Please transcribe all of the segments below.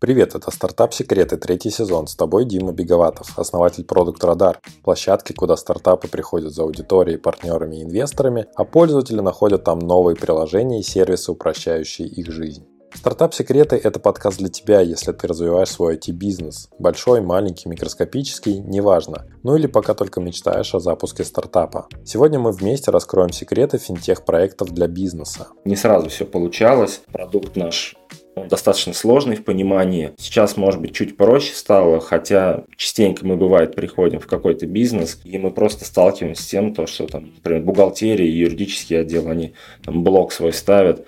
Привет, это «Стартап Секреты», третий сезон. С тобой Дима Беговатов, основатель Продукт Радар, площадки, куда стартапы приходят за аудиторией, партнерами и инвесторами, а пользователи находят там новые приложения и сервисы, упрощающие их жизнь. Стартап Секреты – это подкаст для тебя, если ты развиваешь свой IT-бизнес. Большой, маленький, микроскопический – неважно. Ну или пока только мечтаешь о запуске стартапа. Сегодня мы вместе раскроем секреты финтех-проектов для бизнеса. Не сразу все получалось. Продукт наш достаточно сложный в понимании. Сейчас, может быть, чуть проще стало, хотя частенько мы, бывает, приходим в какой-то бизнес, и мы просто сталкиваемся с тем, то, что там, например, бухгалтерия и юридический отдел, они там блок свой ставят,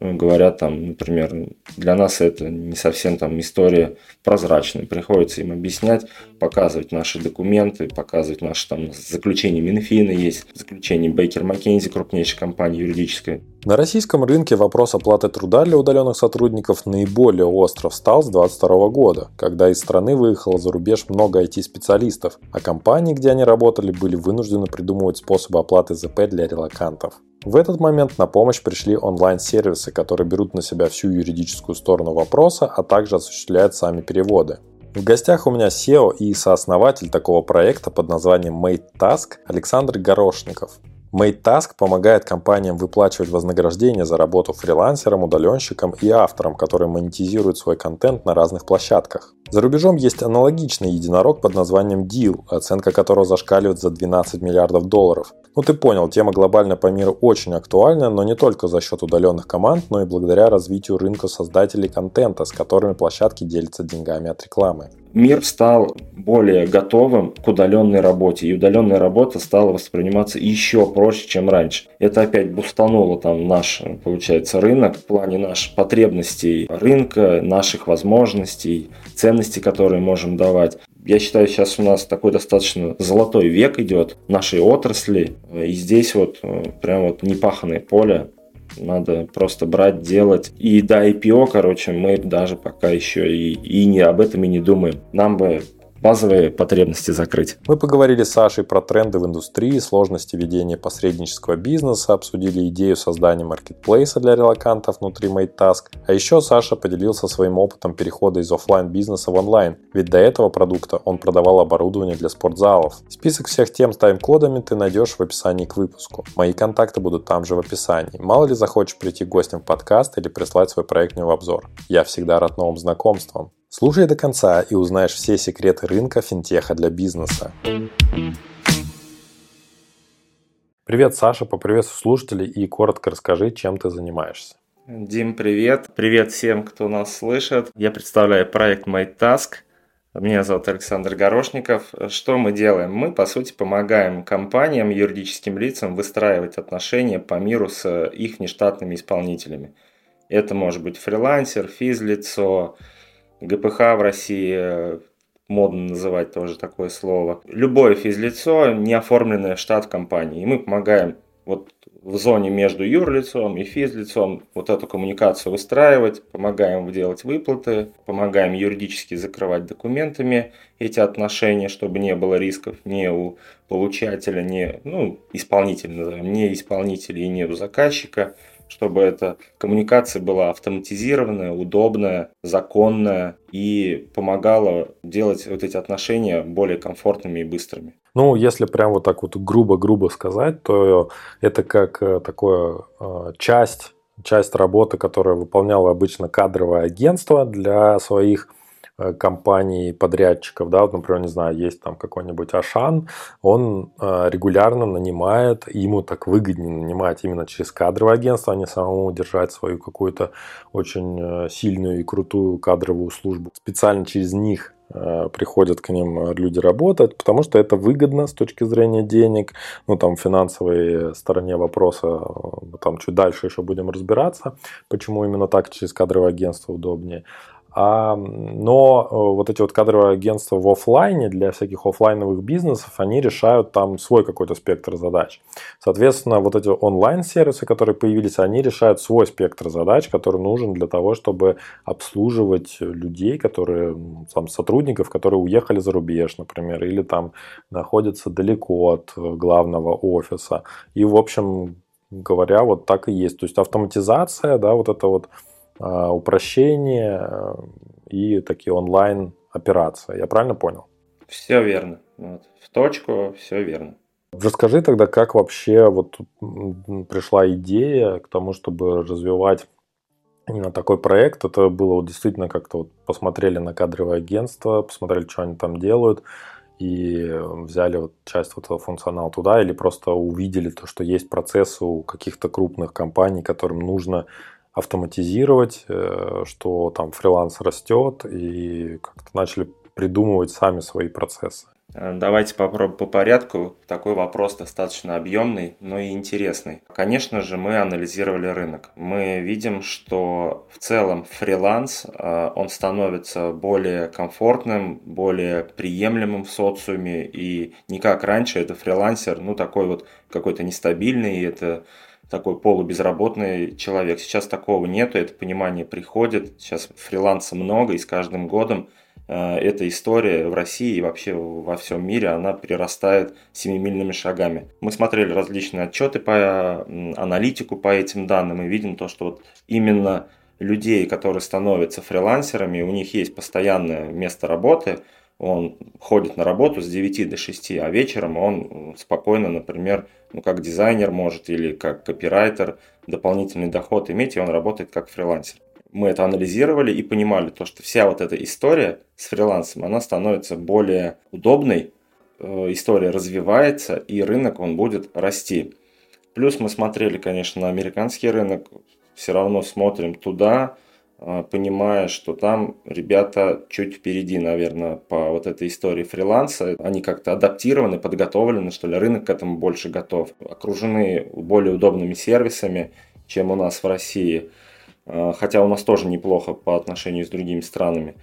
ну, говорят там, например, для нас это не совсем там история прозрачная. Приходится им объяснять, показывать наши документы, показывать наши там заключения Минфина есть, заключение Бейкер Маккензи, крупнейшей компании юридической. На российском рынке вопрос оплаты труда для удаленных сотрудников наиболее остро встал с 2022 года, когда из страны выехало за рубеж много IT-специалистов, а компании, где они работали, были вынуждены придумывать способы оплаты ЗП для релакантов. В этот момент на помощь пришли онлайн-сервисы, которые берут на себя всю юридическую сторону вопроса, а также осуществляют сами переводы. В гостях у меня SEO и сооснователь такого проекта под названием Made Task Александр Горошников. MadeTask помогает компаниям выплачивать вознаграждение за работу фрилансерам, удаленщикам и авторам, которые монетизируют свой контент на разных площадках. За рубежом есть аналогичный единорог под названием Deal, оценка которого зашкаливает за 12 миллиардов долларов. Ну ты понял, тема глобально по миру очень актуальна, но не только за счет удаленных команд, но и благодаря развитию рынка создателей контента, с которыми площадки делятся деньгами от рекламы мир стал более готовым к удаленной работе, и удаленная работа стала восприниматься еще проще, чем раньше. Это опять бустануло там наш, получается, рынок в плане наших потребностей рынка, наших возможностей, ценностей, которые можем давать. Я считаю, сейчас у нас такой достаточно золотой век идет нашей отрасли, и здесь вот э, прям вот непаханное поле надо просто брать, делать. И до IPO, короче, мы даже пока еще и, и не об этом и не думаем. Нам бы базовые потребности закрыть. Мы поговорили с Сашей про тренды в индустрии, сложности ведения посреднического бизнеса, обсудили идею создания маркетплейса для релакантов внутри MadeTask. А еще Саша поделился своим опытом перехода из офлайн бизнеса в онлайн, ведь до этого продукта он продавал оборудование для спортзалов. Список всех тем с тайм-кодами ты найдешь в описании к выпуску. Мои контакты будут там же в описании. Мало ли захочешь прийти гостем в подкаст или прислать свой проект мне в обзор. Я всегда рад новым знакомствам. Слушай до конца и узнаешь все секреты рынка финтеха для бизнеса. Привет, Саша, поприветствую слушателей и коротко расскажи, чем ты занимаешься. Дим, привет. Привет всем, кто нас слышит. Я представляю проект MyTask. Меня зовут Александр Горошников. Что мы делаем? Мы, по сути, помогаем компаниям, юридическим лицам выстраивать отношения по миру с их внештатными исполнителями. Это может быть фрилансер, физлицо, ГПХ в России э, модно называть тоже такое слово. Любое физлицо, не оформленное в штат компании. И мы помогаем вот в зоне между юрлицом и физлицом вот эту коммуникацию выстраивать, помогаем делать выплаты, помогаем юридически закрывать документами эти отношения, чтобы не было рисков ни у получателя, ни, ну, исполнителя, назовем, не исполнителя и не у заказчика чтобы эта коммуникация была автоматизированная, удобная, законная и помогала делать вот эти отношения более комфортными и быстрыми. Ну, если прям вот так вот грубо-грубо сказать, то это как э, такое э, часть, часть работы, которую выполняло обычно кадровое агентство для своих компаний, подрядчиков, да, вот, например, не знаю, есть там какой-нибудь Ашан, он э, регулярно нанимает, ему так выгоднее нанимать именно через кадровое агентство, а не самому держать свою какую-то очень э, сильную и крутую кадровую службу. Специально через них приходят к ним люди работать, потому что это выгодно с точки зрения денег, ну там финансовой стороне вопроса, там чуть дальше еще будем разбираться, почему именно так через кадровое агентство удобнее. А, но э, вот эти вот кадровые агентства в офлайне для всяких офлайновых бизнесов, они решают там свой какой-то спектр задач. Соответственно, вот эти онлайн-сервисы, которые появились, они решают свой спектр задач, который нужен для того, чтобы обслуживать людей, которые, там, сотрудников, которые уехали за рубеж, например, или там находятся далеко от э, главного офиса. И, в общем говоря, вот так и есть. То есть автоматизация, да, вот это вот упрощение э, и такие онлайн операции. Я правильно понял? Все верно. Вот. В точку, все верно. Расскажи тогда, как вообще вот пришла идея к тому, чтобы развивать именно такой проект. Это было вот действительно как-то вот посмотрели на кадровое агентство, посмотрели, что они там делают, и взяли вот часть вот этого функционала туда, или просто увидели то, что есть процессы у каких-то крупных компаний, которым нужно автоматизировать, э, что там фриланс растет, и как-то начали придумывать сами свои процессы. Э, давайте попробуем по порядку. Такой вопрос достаточно объемный, но и интересный. Конечно же, мы анализировали рынок. Мы видим, что в целом фриланс, э, он становится более комфортным, более приемлемым в социуме. И не как раньше, это фрилансер, ну такой вот какой-то нестабильный, это такой полубезработный человек. Сейчас такого нету, это понимание приходит. Сейчас фриланса много, и с каждым годом Э, эта история в России и вообще во всем мире, она перерастает семимильными шагами. Мы смотрели различные отчеты по аналитику по этим данным и видим то, что вот именно людей, которые становятся фрилансерами, у них есть постоянное место работы, он ходит на работу с 9 до 6, а вечером он спокойно, например, ну, как дизайнер может или как копирайтер дополнительный доход иметь, и он работает как фрилансер мы это анализировали и понимали то, что вся вот эта история с фрилансом, она становится более удобной, э, история развивается, и рынок, он будет расти. Плюс мы смотрели, конечно, на американский рынок, все равно смотрим туда, понимая, что там ребята чуть впереди, наверное, по вот этой истории фриланса. Они как-то адаптированы, подготовлены, что ли, рынок к этому больше готов. Окружены более удобными сервисами, чем у нас в России – Э, хотя у нас тоже неплохо по отношению с другими странами,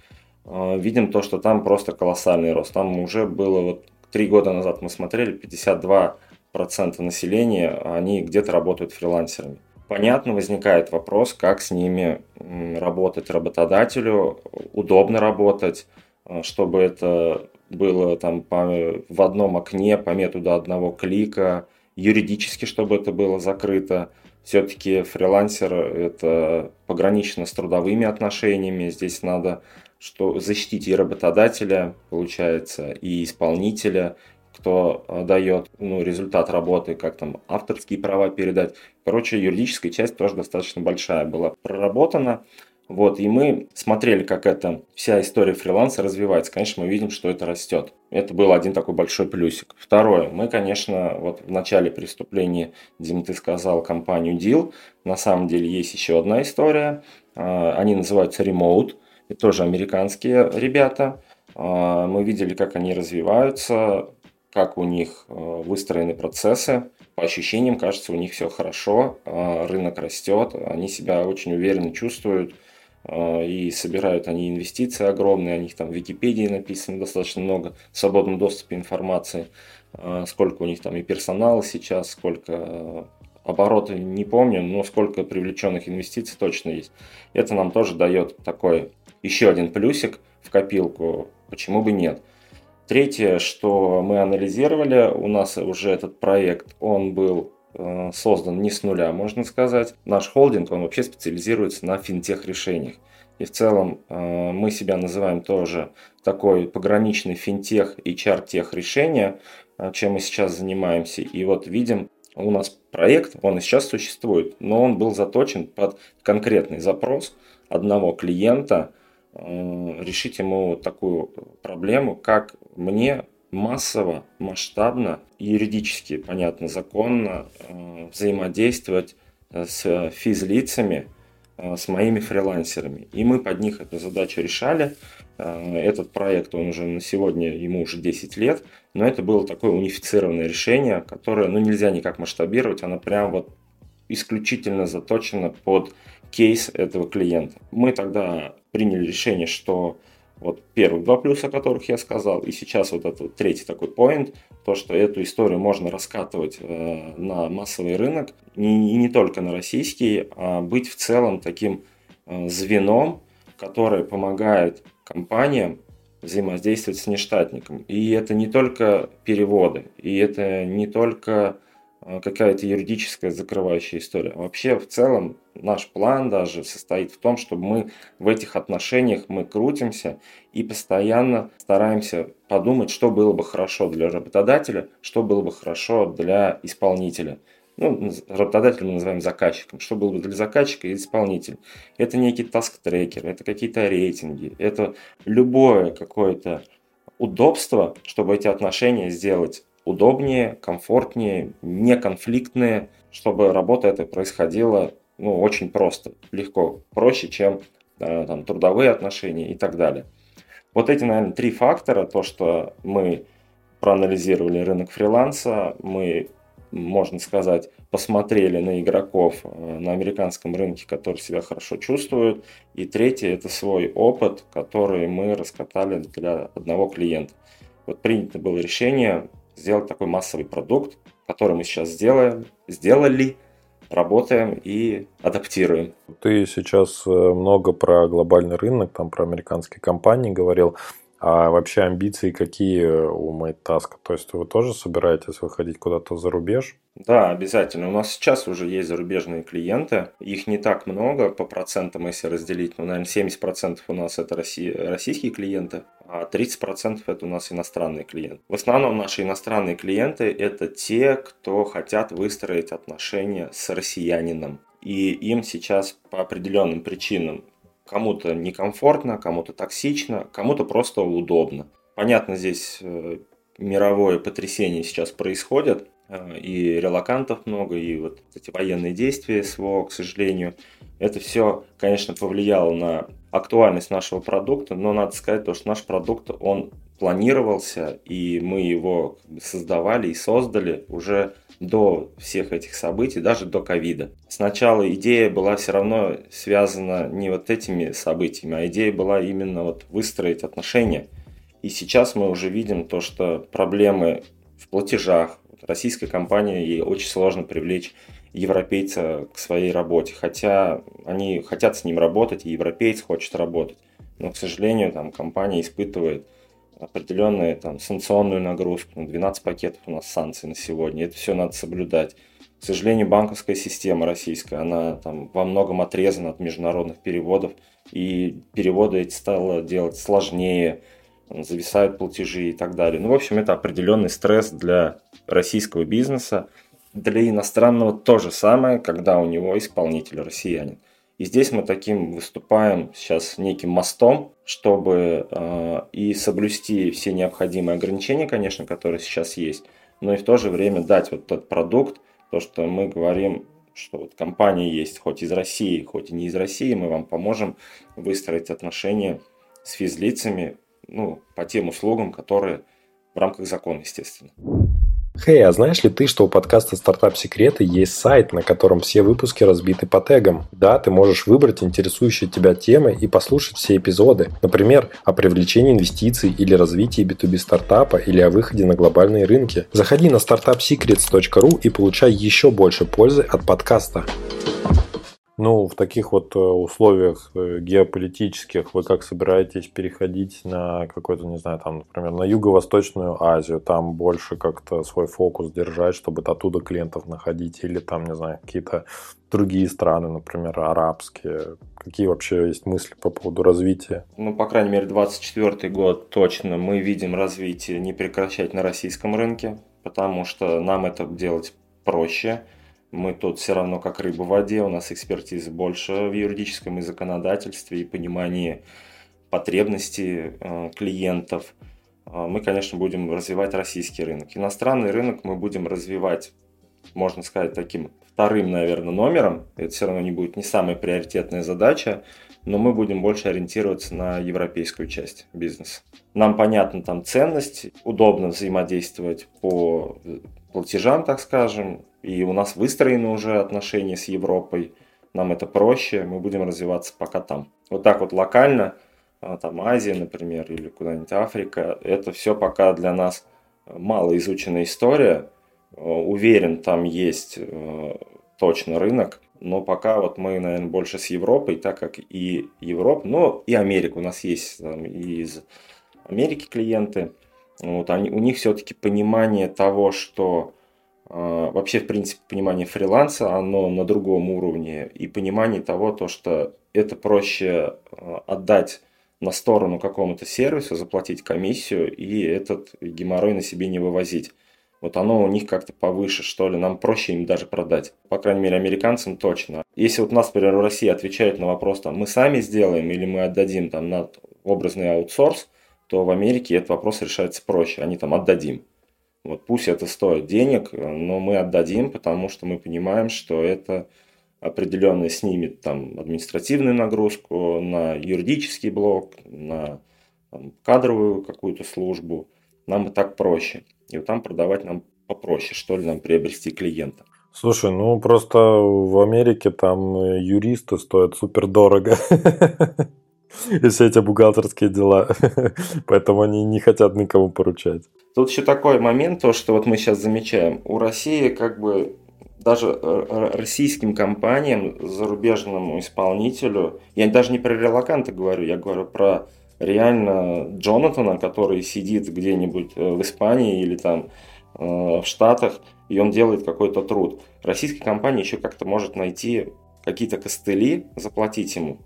э, видим то, что там просто колоссальный рост. Там уже было, вот три года назад мы смотрели, 52% населения, они где-то работают фрилансерами. Понятно, возникает вопрос, как с ними работать работодателю, удобно работать, э, чтобы это было там по, в одном окне по методу одного клика, юридически, чтобы это было закрыто – все-таки фрилансер это погранично с трудовыми отношениями. Здесь надо что защитить и работодателя, получается, и исполнителя, кто э, дает ну, результат работы, как там авторские права передать. Короче, юридическая часть тоже достаточно большая была проработана. Вот, и мы смотрели, как эта вся история фриланса развивается. Конечно, мы видим, что это растет. Это был один такой большой плюсик. Второе, мы, конечно, вот в начале преступления, Дим, ты сказал компанию Deal. На самом деле есть еще одна история. А, они называются Remote. Это тоже американские ребята. А, мы видели, как они развиваются, как у них а, выстроены процессы. По ощущениям, кажется, у них все хорошо, рынок растет, они себя очень уверенно чувствуют – а, и собирают они инвестиции огромные, о них там в Википедии написано достаточно много, в свободном доступе информации, а, сколько у них там и персонала сейчас, сколько а, обороты не помню, но сколько привлеченных инвестиций точно есть. Это нам тоже дает такой еще один плюсик в копилку, почему бы нет. Третье, что мы анализировали, у нас уже этот проект, он был Э, создан не с нуля, можно сказать. Наш холдинг, он вообще специализируется на финтех-решениях. И в целом э, мы себя называем тоже такой пограничный финтех и чар-тех решения, э, чем мы сейчас занимаемся. И вот видим, у нас проект, он и сейчас существует, но он был заточен под конкретный запрос одного клиента, решить ему такую проблему, как мне массово, масштабно, юридически, понятно, законно э, взаимодействовать э, с физлицами, э, с моими фрилансерами. И мы под них эту задачу решали. Этот проект, он уже на сегодня, ему уже 10 лет, но это было такое унифицированное решение, которое ну, нельзя никак масштабировать, оно прям вот исключительно заточено под кейс этого клиента. Мы тогда приняли решение, что вот первые два плюса, о которых я сказал, и сейчас вот этот вот третий такой поинт, то, что эту историю можно раскатывать э, на массовый рынок, и не, не только на российский, а быть в целом таким э, звеном, которое помогает компаниям взаимодействовать с нештатником. И это не только переводы, и это не только какая-то юридическая закрывающая история. Вообще, в целом, наш план даже состоит в том, чтобы мы в этих отношениях мы крутимся и постоянно стараемся подумать, что было бы хорошо для работодателя, что было бы хорошо для исполнителя – ну, работодатель мы называем заказчиком. Что было бы для заказчика и исполнителя? Это некий task-tracker, это какие-то рейтинги, это любое какое-то удобство, чтобы эти отношения сделать удобнее, комфортнее, неконфликтные, чтобы работа эта происходила ну, очень просто, легко, проще, чем э, там, трудовые отношения и так далее. Вот эти, наверное, три фактора, то, что мы проанализировали рынок фриланса, мы можно сказать, посмотрели на игроков э, на американском рынке, которые себя хорошо чувствуют. И третье – это свой опыт, который мы раскатали для одного клиента. Вот принято было решение сделать такой массовый продукт, который мы сейчас сделаем, сделали, работаем и адаптируем. Ты сейчас э, много про глобальный рынок, там про американские компании говорил. А вообще амбиции какие у MateTask? То есть вы тоже собираетесь выходить куда-то за рубеж? Да, обязательно. У нас сейчас уже есть зарубежные клиенты. Их не так много по процентам, если разделить. Ну, наверное, 70% у нас это российские клиенты, а 30% это у нас иностранные клиенты. В основном наши иностранные клиенты это те, кто хотят выстроить отношения с россиянином. И им сейчас по определенным причинам Кому-то некомфортно, кому-то токсично, кому-то просто удобно. Понятно, здесь э, мировое потрясение сейчас происходит, и релакантов много, и вот эти военные действия СВО, к сожалению, это все, конечно, повлияло на актуальность нашего продукта, но надо сказать то, что наш продукт, он планировался, и мы его создавали и создали уже до всех этих событий, даже до ковида. Сначала идея была все равно связана не вот этими событиями, а идея была именно вот выстроить отношения. И сейчас мы уже видим то, что проблемы в платежах. Российская компания, ей очень сложно привлечь европейца к своей работе, хотя они хотят с ним работать, и европеец хочет работать. Но, к сожалению, там компания испытывает определенную там, санкционную нагрузку. 12 ну, пакетов у нас санкций на сегодня. Это все надо соблюдать. К сожалению, банковская система российская, она там во многом отрезана от международных переводов, и переводы эти стало делать сложнее, зависают платежи и так далее. Ну, в общем, это определенный стресс для российского бизнеса. Для иностранного то же самое, когда у него исполнитель россиянин. И здесь мы таким выступаем сейчас неким мостом, чтобы э, и соблюсти все необходимые ограничения, конечно, которые сейчас есть, но и в то же время дать вот тот продукт, то, что мы говорим, что вот компания есть хоть из России, хоть и не из России, мы вам поможем выстроить отношения с физлицами ну, по тем услугам, которые в рамках закона, естественно. Хей, hey, а знаешь ли ты, что у подкаста «Стартап Секреты» есть сайт, на котором все выпуски разбиты по тегам? Да, ты можешь выбрать интересующие тебя темы и послушать все эпизоды. Например, о привлечении инвестиций или развитии B2B стартапа или о выходе на глобальные рынки. Заходи на startupsecrets.ru и получай еще больше пользы от подкаста. Ну, в таких вот э, условиях э, геополитических вы как собираетесь переходить на какой-то, не знаю, там, например, на Юго-Восточную Азию, там больше как-то свой фокус держать, чтобы оттуда клиентов находить, или там, не знаю, какие-то другие страны, например, арабские. Какие вообще есть мысли по поводу развития? Ну, по крайней мере, 24 год точно мы видим развитие не прекращать на российском рынке, потому что нам это делать проще – мы тут все равно как рыба в воде, у нас экспертизы больше в юридическом и законодательстве и понимании потребностей э, клиентов. Э, мы, конечно, будем развивать российский рынок. Иностранный рынок мы будем развивать, можно сказать, таким вторым, наверное, номером. Это все равно не будет не самая приоритетная задача, но мы будем больше ориентироваться на европейскую часть бизнеса. Нам понятна там ценность, удобно взаимодействовать по платежам, так скажем, и у нас выстроены уже отношения с Европой, нам это проще, мы будем развиваться пока там. Вот так вот локально, а, там Азия, например, или куда-нибудь Африка, это все пока для нас мало изученная история. А, уверен, там есть а, точно рынок, но пока вот мы, наверное, больше с Европой, так как и Европа, но и Америка. У нас есть там, и из Америки клиенты. Вот они, у них все-таки понимание того, что вообще, в принципе, понимание фриланса, оно на другом уровне, и понимание того, то, что это проще а, отдать на сторону какому-то сервису, заплатить комиссию и этот геморрой на себе не вывозить. Вот оно у них как-то повыше, что ли, нам проще им даже продать. По крайней мере, американцам точно. Если вот нас, например, в России отвечают на вопрос, там, мы сами сделаем или мы отдадим там на образный аутсорс, то в Америке этот вопрос решается проще. Они там отдадим. Вот пусть это стоит денег, но мы отдадим, потому что мы понимаем, что это определенно снимет там административную нагрузку на юридический блок, на там, кадровую какую-то службу. Нам и так проще. И вот там продавать нам попроще, что ли, нам приобрести клиента. Слушай, ну просто в Америке там юристы стоят супер дорого. И все эти бухгалтерские дела. Поэтому они не хотят никому поручать. Тут еще такой момент, то, что вот мы сейчас замечаем. У России как бы даже э, российским компаниям, зарубежному исполнителю, я даже не про релаканта говорю, я говорю про реально Джонатана, который сидит где-нибудь э, в Испании или там э, в Штатах, и он делает какой-то труд. Российская компания еще как-то может найти какие-то костыли, заплатить ему.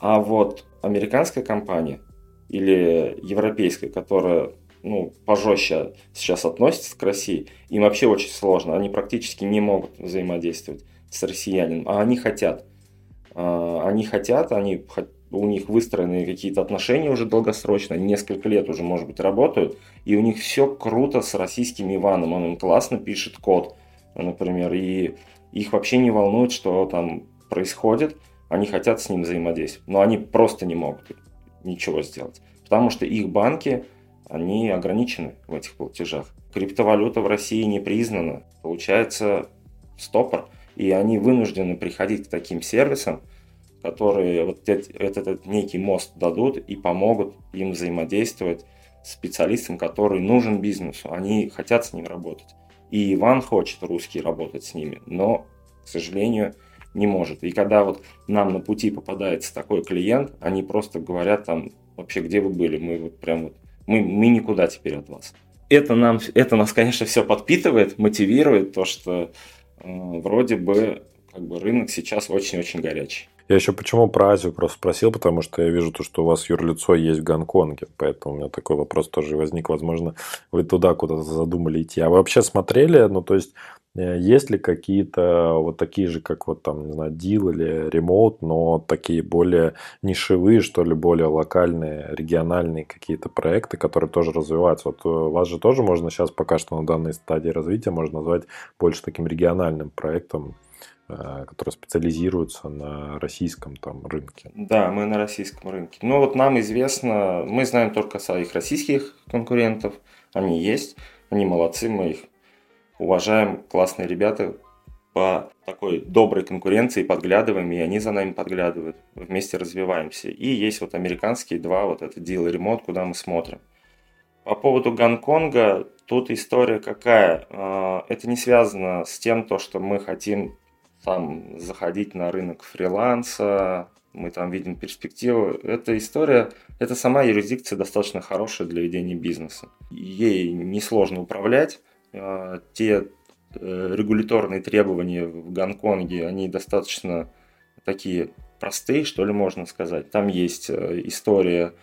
А вот американская компания или европейская, которая ну, пожестче сейчас относятся к России, им вообще очень сложно. Они практически не могут взаимодействовать с россиянином, а они хотят. А, они хотят, они, у них выстроены какие-то отношения уже долгосрочно, несколько лет уже, может быть, работают, и у них все круто с российским Иваном. Он им классно пишет код, например, и их вообще не волнует, что там происходит, они хотят с ним взаимодействовать, но они просто не могут ничего сделать, потому что их банки они ограничены в этих платежах. Криптовалюта в России не признана, получается стопор, и они вынуждены приходить к таким сервисам, которые вот этот, этот некий мост дадут и помогут им взаимодействовать с специалистом, который нужен бизнесу. Они хотят с ним работать. И Иван хочет русский работать с ними, но, к сожалению, не может. И когда вот нам на пути попадается такой клиент, они просто говорят там, вообще, где вы были? Мы вот прям вот мы, мы никуда теперь от вас. Это, нам, это нас, конечно, все подпитывает, мотивирует, то, что э, вроде бы как бы рынок сейчас очень-очень горячий. Я еще почему про Азию просто спросил, потому что я вижу то, что у вас юрлицо есть в Гонконге, поэтому у меня такой вопрос тоже возник. Возможно, вы туда куда-то задумали идти. А вы вообще смотрели, ну то есть есть ли какие-то вот такие же, как вот там, не знаю, дил или ремоут, но такие более нишевые, что ли, более локальные, региональные какие-то проекты, которые тоже развиваются? Вот э, вас же тоже можно сейчас пока что на данной стадии развития можно назвать больше таким региональным проектом, э, который специализируется на российском там рынке. Да, мы на российском рынке. Ну вот нам известно, мы знаем только своих российских конкурентов, они есть, они молодцы, мы их уважаем, классные ребята, по такой доброй конкуренции подглядываем, и они за нами подглядывают, вместе развиваемся. И есть вот американские два, вот это deal ремонт, куда мы смотрим. По поводу Гонконга, тут история какая? А, это не связано с тем, то, что мы хотим там заходить на рынок фриланса, мы там видим перспективу. Эта история, это сама юрисдикция достаточно хорошая для ведения бизнеса. Ей несложно управлять, те э, регуляторные требования в Гонконге, они достаточно такие простые, что ли, можно сказать. Там есть э, история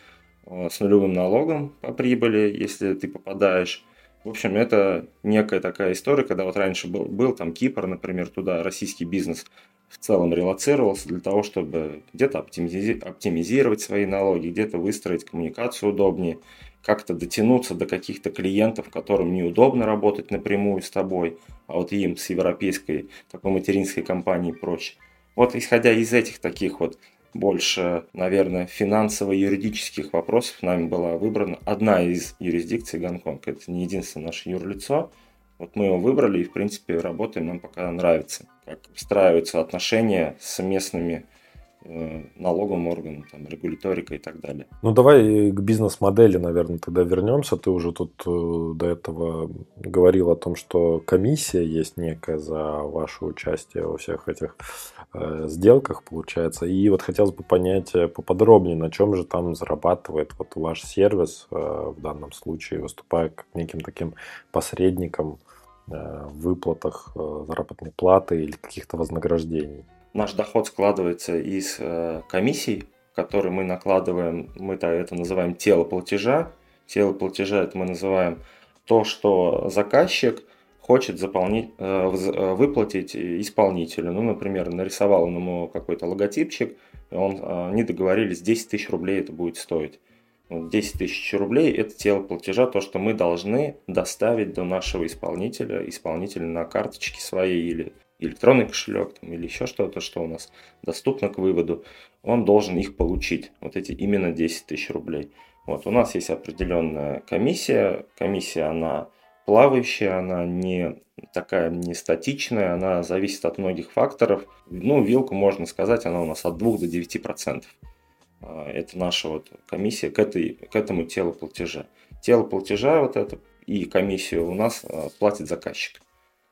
э, с нулевым налогом по прибыли, если ты попадаешь. В общем, это некая такая история, когда вот раньше был, был там Кипр, например, туда российский бизнес в целом релацировался для того, чтобы где-то оптимизировать свои налоги, где-то выстроить коммуникацию удобнее как-то дотянуться до каких-то клиентов, которым неудобно работать напрямую с тобой, а вот им с европейской такой материнской компанией проще. Вот исходя из этих таких вот больше, наверное, финансово-юридических вопросов нами была выбрана одна из юрисдикций Гонконг. Это не единственное наше юрлицо. Вот мы его выбрали и, в принципе, работаем, нам пока нравится. Как встраиваются отношения с местными налоговым органам, там, регуляторика и так далее. Ну, давай к бизнес-модели, наверное, тогда вернемся. Ты уже тут э, до этого говорил о том, что комиссия есть некая за ваше участие во всех этих э, сделках, получается. И вот хотелось бы понять э, поподробнее, на чем же там зарабатывает вот ваш сервис, э, в данном случае, выступая как неким таким посредником выплатах заработной платы или каких-то вознаграждений? Наш доход складывается из комиссий, которые мы накладываем, мы это называем тело платежа. Тело платежа это мы называем то, что заказчик хочет заполнить, выплатить исполнителю. Ну, например, нарисовал он ему какой-то логотипчик, он не договорились, 10 тысяч рублей это будет стоить. 10 тысяч рублей – это тело платежа, то, что мы должны доставить до нашего исполнителя, исполнителя на карточке своей или электронный кошелек там, или еще что-то, что у нас доступно к выводу, он должен их получить, вот эти именно 10 тысяч рублей. Вот, у нас есть определенная комиссия, комиссия, она плавающая, она не такая не статичная, она зависит от многих факторов. Ну, вилку можно сказать, она у нас от 2 до 9 процентов. А, это наша вот комиссия к, этой, к этому телу платежа. Тело платежа вот это и комиссию у нас а, платит заказчик.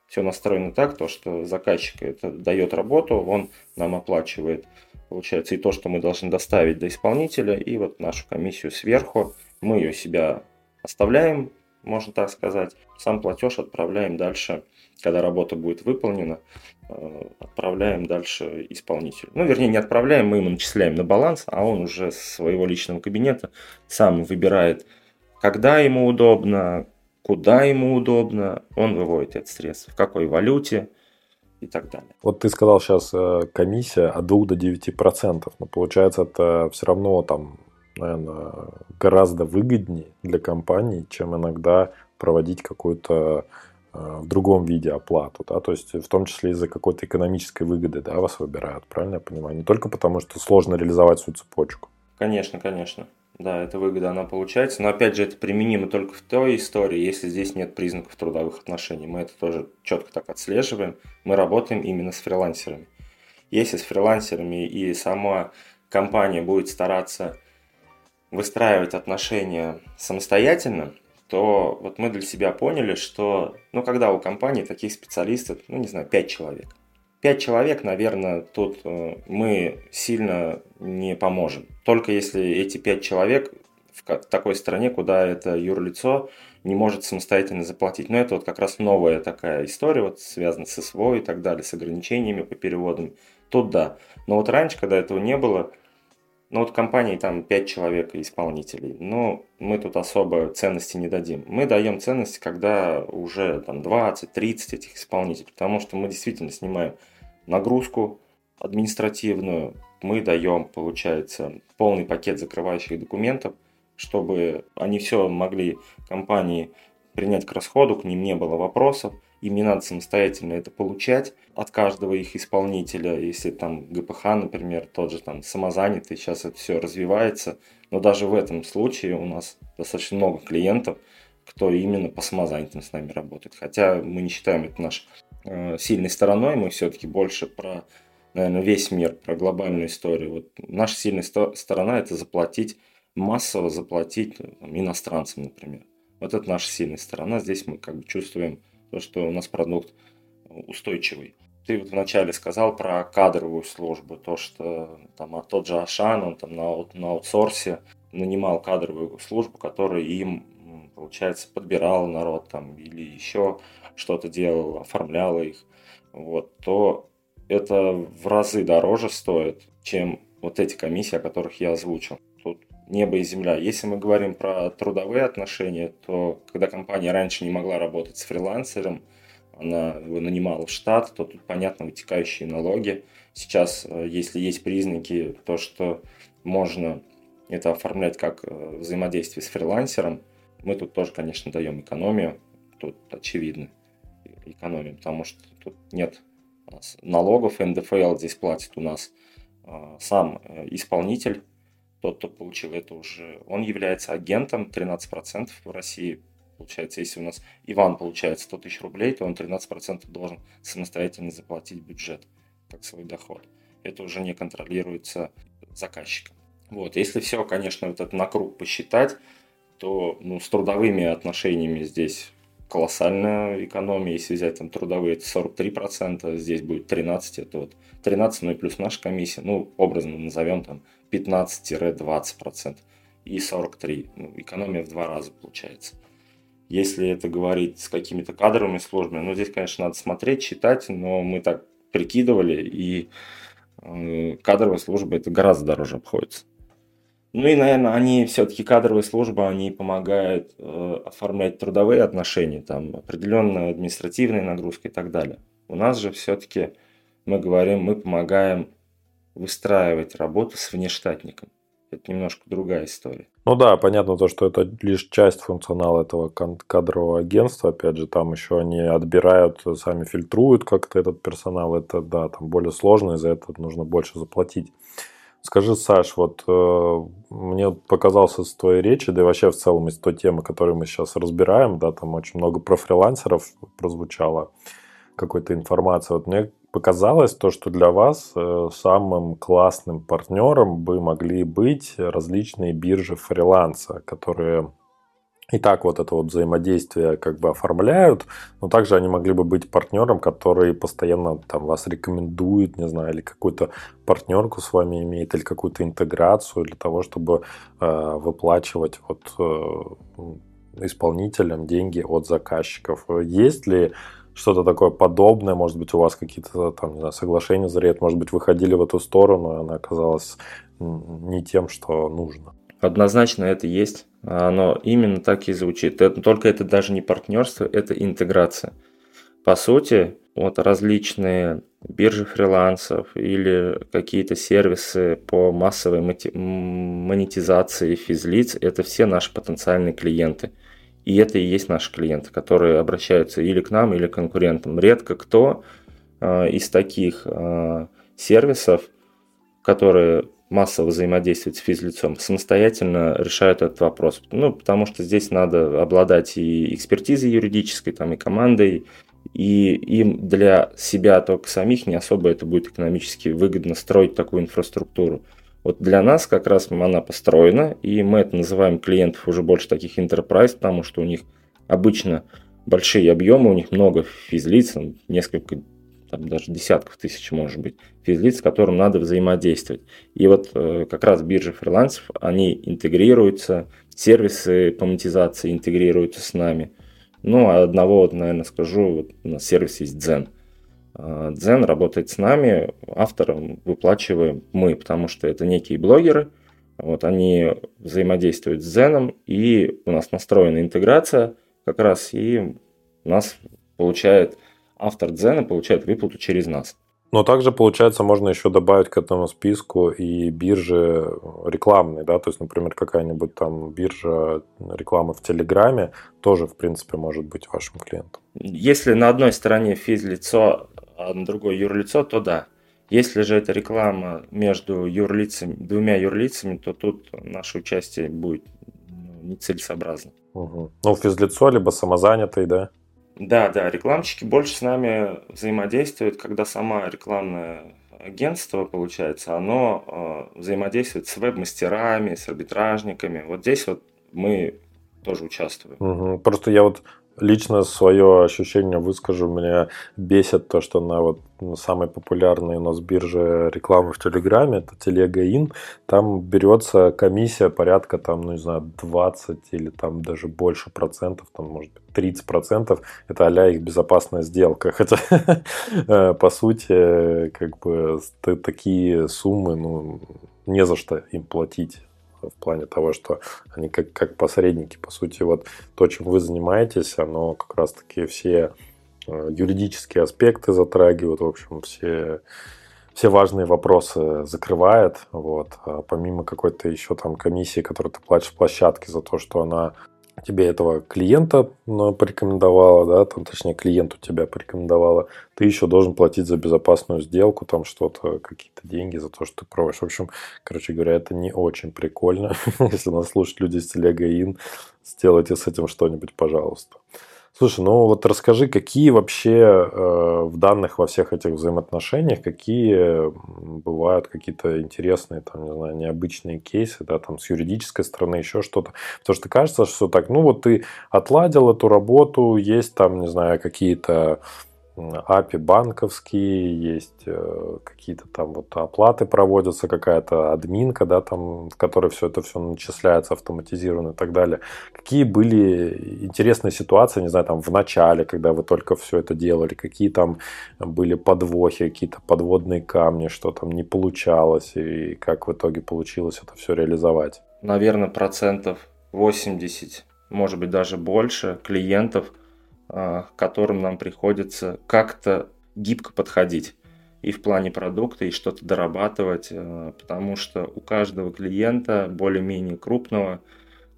Все настроено так, то, что заказчик это дает работу, он нам оплачивает, получается, и то, что мы должны доставить до исполнителя, и вот нашу комиссию сверху, мы ее себя оставляем, можно так сказать. Сам платеж отправляем дальше, когда работа будет выполнена, Э, отправляем дальше исполнителю. Ну, вернее, не отправляем, мы ему начисляем на баланс, а он уже с своего личного кабинета сам выбирает, когда ему удобно, куда ему удобно, он выводит эти средства, в какой валюте и так далее. Вот ты сказал сейчас э, комиссия от 2 до 9 процентов, но получается это все равно там, наверное, гораздо выгоднее для компании, чем иногда проводить какую-то Э, в другом виде оплату, да, то есть в том числе из-за какой-то экономической выгоды, да, вас выбирают, правильно я понимаю? Не только потому, что сложно реализовать всю цепочку. Конечно, конечно. Да, эта выгода, она получается, но опять же это применимо только в той истории, если здесь нет признаков трудовых отношений. Мы это тоже четко так отслеживаем. Мы работаем именно с фрилансерами. Если с фрилансерами и сама компания будет стараться выстраивать отношения самостоятельно, то вот мы для себя поняли, что, ну, когда у компании таких специалистов, ну, не знаю, 5 человек. 5 человек, наверное, тут э, мы сильно не поможем. Только если эти 5 человек в такой стране, куда это юрлицо не может самостоятельно заплатить. Но это вот как раз новая такая история, вот связанная с СВО и так далее, с ограничениями по переводам. Тут да. Но вот раньше, когда этого не было, ну вот компании там 5 человек исполнителей, но мы тут особо ценности не дадим. Мы даем ценности, когда уже там 20-30 этих исполнителей, потому что мы действительно снимаем нагрузку административную, мы даем, получается, полный пакет закрывающих документов, чтобы они все могли компании принять к расходу, к ним не было вопросов, им не надо самостоятельно это получать от каждого их исполнителя, если там ГПХ, например, тот же там самозанятый, сейчас это все развивается, но даже в этом случае у нас достаточно много клиентов, кто именно по самозанятым с нами работает. Хотя мы не считаем это наш сильной стороной, мы все-таки больше про, наверное, весь мир, про глобальную историю. Вот наша сильная сторона – это заплатить, массово заплатить там, иностранцам, например. Вот это наша сильная сторона. Здесь мы как бы чувствуем то, что у нас продукт устойчивый. Ты вот вначале сказал про кадровую службу, то, что там а тот же Ашан, он там на, на аутсорсе нанимал кадровую службу, которая им, получается, подбирал народ там или еще что-то делал, оформляла их, вот, то это в разы дороже стоит, чем вот эти комиссии, о которых я озвучил. Тут небо и земля. Если мы говорим про трудовые отношения, то когда компания раньше не могла работать с фрилансером, она его нанимала в штат, то тут, понятно, вытекающие налоги. Сейчас, э, если есть признаки, то, что можно это оформлять как э, взаимодействие с фрилансером, мы тут тоже, конечно, даем экономию. Тут очевидно экономия, потому что тут нет налогов, НДФЛ здесь платит у нас э, сам исполнитель, тот, кто получил это уже, он является агентом, 13% в России. Получается, если у нас Иван получает 100 тысяч рублей, то он 13% должен самостоятельно заплатить бюджет, как свой доход. Это уже не контролируется заказчиком. Вот. Если все, конечно, вот это на круг посчитать, то ну, с трудовыми отношениями здесь колоссальная экономия. Если взять там трудовые, это 43%, здесь будет 13%, это вот 13, ну и плюс наша комиссия, ну, образно назовем там 15-20% и 43. Ну, экономия в два раза получается. Если это говорить с какими-то кадровыми службами, ну, здесь, конечно, надо смотреть, читать, но мы так прикидывали, и э, кадровая служба это гораздо дороже обходится. Ну и, наверное, они все-таки кадровые службы, они помогают э, оформлять трудовые отношения, там определенная административная нагрузка и так далее. У нас же все-таки мы говорим, мы помогаем выстраивать работу с внештатником. Это немножко другая история. Ну да, понятно то, что это лишь часть функционала этого кадрового агентства. Опять же, там еще они отбирают, сами фильтруют как-то этот персонал. Это, да, там более сложно, и за это нужно больше заплатить. Скажи, Саш, вот э, мне показался с твоей речи, да и вообще в целом из той темы, которую мы сейчас разбираем, да, там очень много про фрилансеров прозвучало, какой-то информации. Вот мне показалось то, что для вас э, самым классным партнером бы могли быть различные биржи фриланса, которые и так вот это вот взаимодействие как бы оформляют, но также они могли бы быть партнером, который постоянно там вас рекомендует, не знаю, или какую-то партнерку с вами имеет, или какую-то интеграцию для того, чтобы э, выплачивать вот э, исполнителям деньги от заказчиков. Есть ли что-то такое подобное, может быть, у вас какие-то там, не знаю, соглашения зреют, может быть, вы ходили в эту сторону, и она оказалась не тем, что нужно. Однозначно это есть, оно именно так и звучит. Это, только это даже не партнерство, это интеграция. По сути, вот различные биржи фрилансов или какие-то сервисы по массовой монетизации физлиц, это все наши потенциальные клиенты – и это и есть наши клиенты, которые обращаются или к нам, или к конкурентам. Редко кто э, из таких э, сервисов, которые массово взаимодействуют с физлицом, самостоятельно решают этот вопрос. Ну, потому что здесь надо обладать и экспертизой юридической, там, и командой, и им для себя только самих не особо это будет экономически выгодно строить такую инфраструктуру. Вот для нас как раз она построена, и мы это называем клиентов уже больше таких enterprise, потому что у них обычно большие объемы, у них много физлиц, несколько, там даже десятков тысяч может быть, физлиц, с которым надо взаимодействовать. И вот э, как раз биржи фрилансов, они интегрируются, сервисы по монетизации интегрируются с нами. Ну, а одного, вот, наверное, скажу, вот у нас сервис есть Zen. Дзен работает с нами, автором выплачиваем мы, потому что это некие блогеры, вот они взаимодействуют с Дзеном, и у нас настроена интеграция как раз, и у нас получает автор Дзена получает выплату через нас. Но также, получается, можно еще добавить к этому списку и биржи рекламные, да, то есть, например, какая-нибудь там биржа рекламы в Телеграме тоже, в принципе, может быть вашим клиентом. Если на одной стороне физлицо а на другое юрлицо, то да. Если же это реклама между юрлицами, двумя юрлицами, то тут наше участие будет ну, нецелесообразно. Угу. Ну, физлицо, либо самозанятый, да? Да, да, рекламщики больше с нами взаимодействуют, когда сама рекламное агентство, получается, оно э, взаимодействует с веб-мастерами, с арбитражниками. Вот здесь вот мы тоже участвуем. Угу. Просто я вот лично свое ощущение выскажу. Меня бесит то, что на вот самой популярной у нас бирже рекламы в Телеграме, это Телега Ин, там берется комиссия порядка там, ну не знаю, 20 или там даже больше процентов, там может быть 30 процентов, это а их безопасная сделка. Хотя, э, по сути, как бы такие суммы, ну, не за что им платить в плане того, что они как, как посредники, по сути, вот то, чем вы занимаетесь, оно как раз-таки все э, юридические аспекты затрагивают, в общем, все, все важные вопросы закрывает, вот, а помимо какой-то еще там комиссии, которую ты платишь площадке за то, что она тебе этого клиента ну, порекомендовала, да, там, точнее, клиенту тебя порекомендовала, ты еще должен платить за безопасную сделку, там что-то, какие-то деньги за то, что ты проводишь. В общем, короче говоря, это не очень прикольно. Если нас слушают люди с телега ин, сделайте с этим что-нибудь, пожалуйста. Слушай, ну вот расскажи, какие вообще э, в данных во всех этих взаимоотношениях, какие бывают какие-то интересные, там, не знаю, необычные кейсы, да, там, с юридической стороны, еще что-то. Потому что кажется, что так, ну вот ты отладил эту работу, есть там, не знаю, какие-то API банковские, есть э, какие-то там вот оплаты проводятся, какая-то админка, да, там, в которой все это все начисляется автоматизированно и так далее. Какие были интересные ситуации, не знаю, там в начале, когда вы только все это делали, какие там были подвохи, какие-то подводные камни, что там не получалось и как в итоге получилось это все реализовать? Наверное, процентов 80, может быть даже больше клиентов – к которым нам приходится как-то гибко подходить и в плане продукта, и что-то дорабатывать, а, потому что у каждого клиента, более-менее крупного,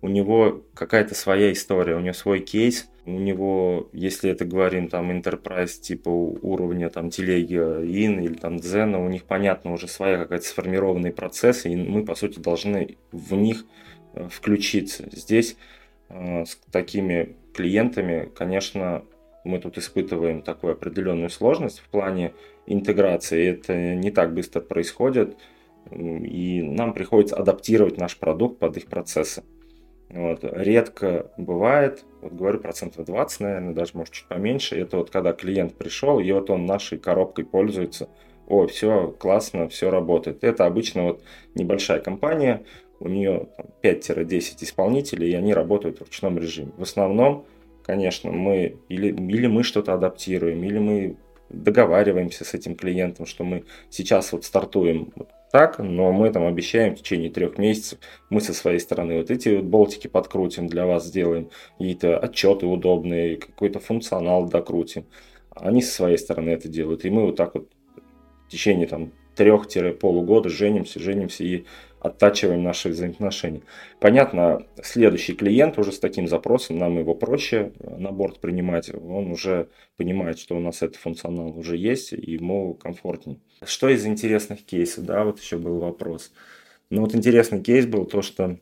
у него какая-то своя история, у него свой кейс, у него, если это говорим там enterprise типа уровня там телеги in или там Zen, у них понятно уже своя какая-то сформированный процесс, и мы по сути должны в них э, включиться. Здесь э, с такими клиентами, конечно, мы тут испытываем такую определенную сложность в плане интеграции. Это не так быстро происходит, и нам приходится адаптировать наш продукт под их процессы. Вот. Редко бывает, вот говорю, процентов 20, наверное, даже может чуть поменьше. Это вот когда клиент пришел, и вот он нашей коробкой пользуется. О, все классно, все работает. Это обычно вот небольшая компания, у нее 5-10 исполнителей, и они работают в ручном режиме. В основном, конечно, мы или, или мы что-то адаптируем, или мы договариваемся с этим клиентом, что мы сейчас вот стартуем так, но мы там обещаем в течение трех месяцев, мы со своей стороны вот эти вот болтики подкрутим, для вас сделаем какие-то отчеты удобные, какой-то функционал докрутим. Они со своей стороны это делают, и мы вот так вот в течение там трех-полугода женимся, женимся и оттачиваем наши взаимоотношения. Понятно, следующий клиент уже с таким запросом, нам его проще на борт принимать, он уже понимает, что у нас этот функционал уже есть, и ему комфортнее. Что из интересных кейсов, да, вот еще был вопрос. Ну вот интересный кейс был то, что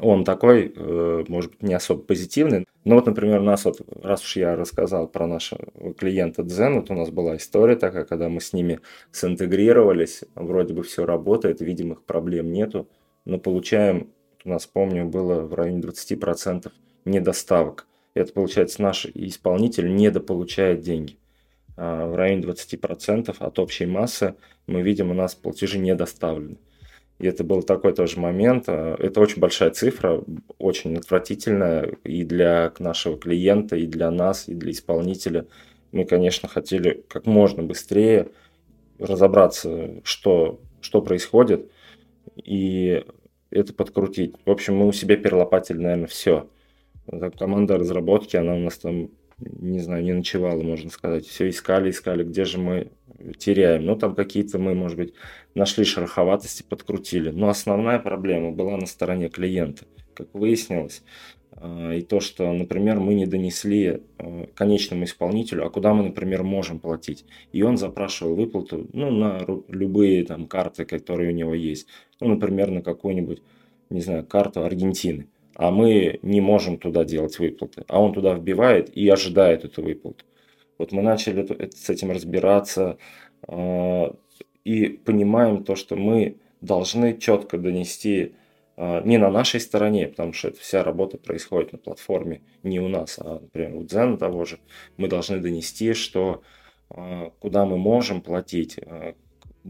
он такой, э, может быть, не особо позитивный. Но вот, например, у нас вот, раз уж я рассказал про нашего клиента Дзен, вот у нас была история такая, когда мы с ними синтегрировались, вроде бы все работает, видимых проблем нету, но получаем, у нас, помню, было в районе 20% недоставок. Это, получается, наш исполнитель недополучает деньги. А в районе 20% от общей массы мы видим, у нас платежи не доставлены. И это был такой тоже момент. Э, это очень большая цифра, очень отвратительная и для нашего клиента, и для нас, и для исполнителя. Мы, конечно, хотели как можно быстрее разобраться, что, что происходит, и это подкрутить. В общем, мы у себя перелопатили, наверное, все. Команда разработки, она у нас там не знаю, не ночевала, можно сказать. Все искали, искали, где же мы теряем. Ну, там какие-то мы, может быть, нашли шероховатости, подкрутили. Но основная проблема была на стороне клиента, как выяснилось. А, и то, что, например, мы не донесли а, конечному исполнителю, а куда мы, например, можем платить. И он запрашивал выплату ну, на любые там карты, которые у него есть. Ну, например, на какую-нибудь, не знаю, карту Аргентины а мы не можем туда делать выплаты, а он туда вбивает и ожидает эту выплату. Вот мы начали с этим разбираться э, и понимаем то, что мы должны четко донести э, не на нашей стороне, потому что эта вся работа происходит на платформе не у нас, а, например, у Дзена того же. Мы должны донести, что э, куда мы можем платить,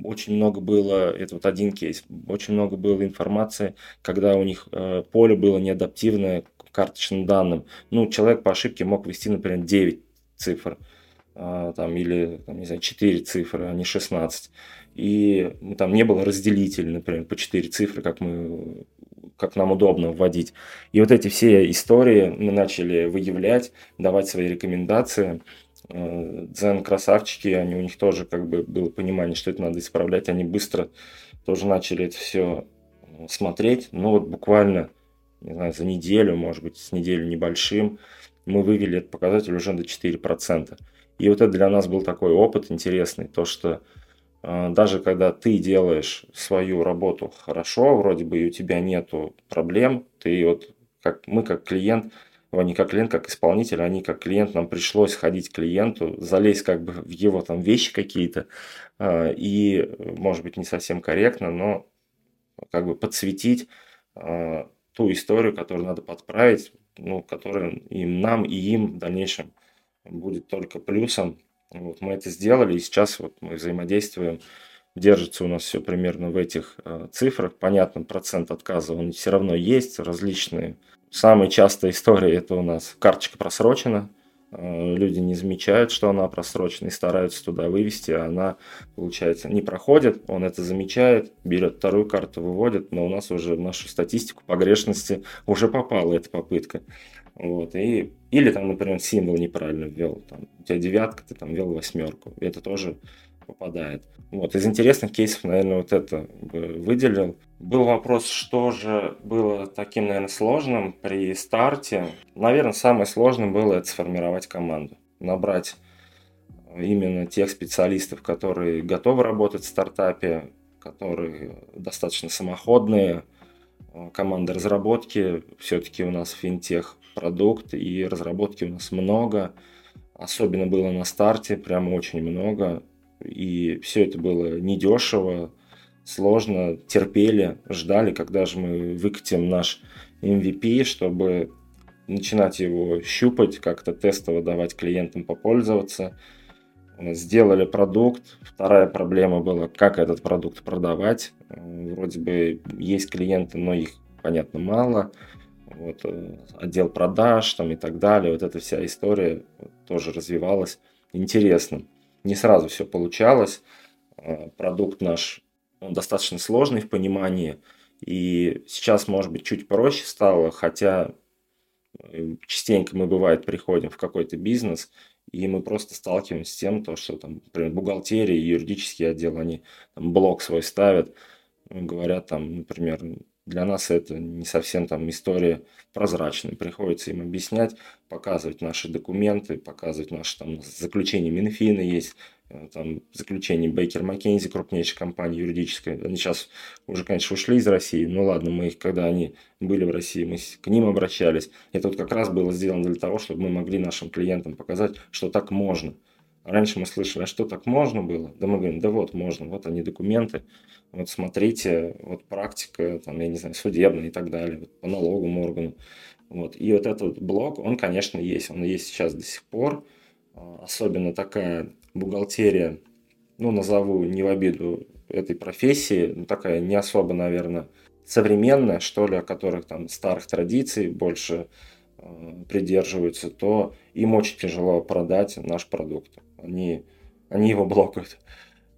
очень много было, это вот один кейс, очень много было информации, когда у них э, поле было неадаптивное к карточным данным. Ну, человек по ошибке мог ввести, например, 9 цифр, э, там, или, там, не знаю, 4 цифры, а не 16. И ну, там не было разделителей, например, по 4 цифры, как мы как нам удобно вводить. И вот эти все истории мы начали выявлять, давать свои рекомендации. Э, дзен красавчики, они у них тоже как бы было понимание, что это надо исправлять, они быстро тоже начали это все э, смотреть, но вот буквально, не знаю, за неделю, может быть, с неделю небольшим, мы вывели этот показатель уже до 4%. И вот это для нас был такой опыт интересный, то что э, даже когда ты делаешь свою работу хорошо, вроде бы и у тебя нету проблем, ты вот как мы как клиент не как клиент, как исполнитель, они как клиент, нам пришлось ходить к клиенту, залезть как бы в его там вещи какие-то, а, и, может быть, не совсем корректно, но как бы подсветить а, ту историю, которую надо подправить, ну, которая им, нам и им в дальнейшем будет только плюсом, Вот, мы это сделали, и сейчас вот мы взаимодействуем. Держится у нас все примерно в этих э, цифрах. Понятно, процент отказа он все равно есть, различные. Самая частая история это у нас карточка просрочена. Э, люди не замечают, что она просрочена и стараются туда вывести, а она, получается, не проходит. Он это замечает, берет вторую карту, выводит, но у нас уже в нашу статистику погрешности уже попала эта попытка. Вот, и, или там, например, символ неправильно ввел. Там, у тебя девятка, ты там ввел восьмерку. Это тоже попадает. Вот, из интересных кейсов, наверное, вот это выделил. Был вопрос, что же было таким, наверное, сложным при старте. Наверное, самое сложное было это сформировать команду. Набрать именно тех специалистов, которые готовы работать в стартапе, которые достаточно самоходные, команда разработки, все-таки у нас финтех продукт, и разработки у нас много. Особенно было на старте, прям очень много. И все это было недешево, сложно, терпели, ждали, когда же мы выкатим наш MVP, чтобы начинать его щупать, как-то тестово давать клиентам попользоваться. Сделали продукт. Вторая проблема была, как этот продукт продавать. Вроде бы есть клиенты, но их, понятно, мало вот, э, отдел продаж там, и так далее. Вот эта вся история тоже развивалась. Интересно. Не сразу все получалось. Э, продукт наш он достаточно сложный в понимании. И сейчас, может быть, чуть проще стало, хотя э, частенько мы, бывает, приходим в какой-то бизнес, и мы просто сталкиваемся с тем, то, что там, например, бухгалтерия и юридический отдел, они там блок свой ставят, говорят там, например, для нас это не совсем там история прозрачная. Приходится им объяснять, показывать наши документы, показывать наши там заключения Минфина есть, э, там заключение Бейкер Маккензи, крупнейшей компании юридической. Они сейчас уже, конечно, ушли из России. Ну ладно, мы их, когда они были в России, мы к ним обращались. Это вот как раз было сделано для того, чтобы мы могли нашим клиентам показать, что так можно. Раньше мы слышали, а что так можно было? Да мы говорим, да вот можно, вот они документы, вот смотрите, вот практика, там, я не знаю, судебная и так далее, вот, по налоговому органу. Вот. И вот этот блок, он, конечно, есть, он есть сейчас до сих пор, а, особенно такая бухгалтерия, ну, назову не в обиду этой профессии, ну, такая не особо, наверное, современная, что ли, о которых там старых традиций больше э, придерживаются, то им очень тяжело продать наш продукт они, они его блокают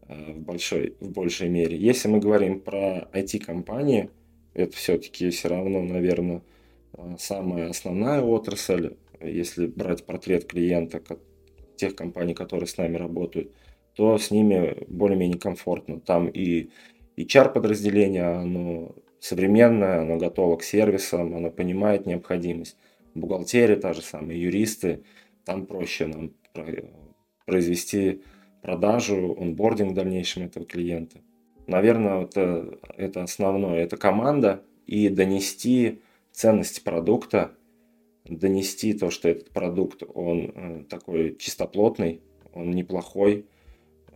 э, в большой, в большей мере. Если мы говорим про IT-компании, это все-таки все равно, наверное, э, самая основная отрасль. Если брать портрет клиента тех компаний, которые с нами работают, то с ними более-менее комфортно. Там и HR-подразделение, оно современное, оно готово к сервисам, оно понимает необходимость. Бухгалтерия та же самая, юристы, там проще нам произвести продажу, онбординг в дальнейшем этого клиента. Наверное, это, это основное. Это команда и донести ценность продукта, донести то, что этот продукт, он э, такой чистоплотный, он неплохой,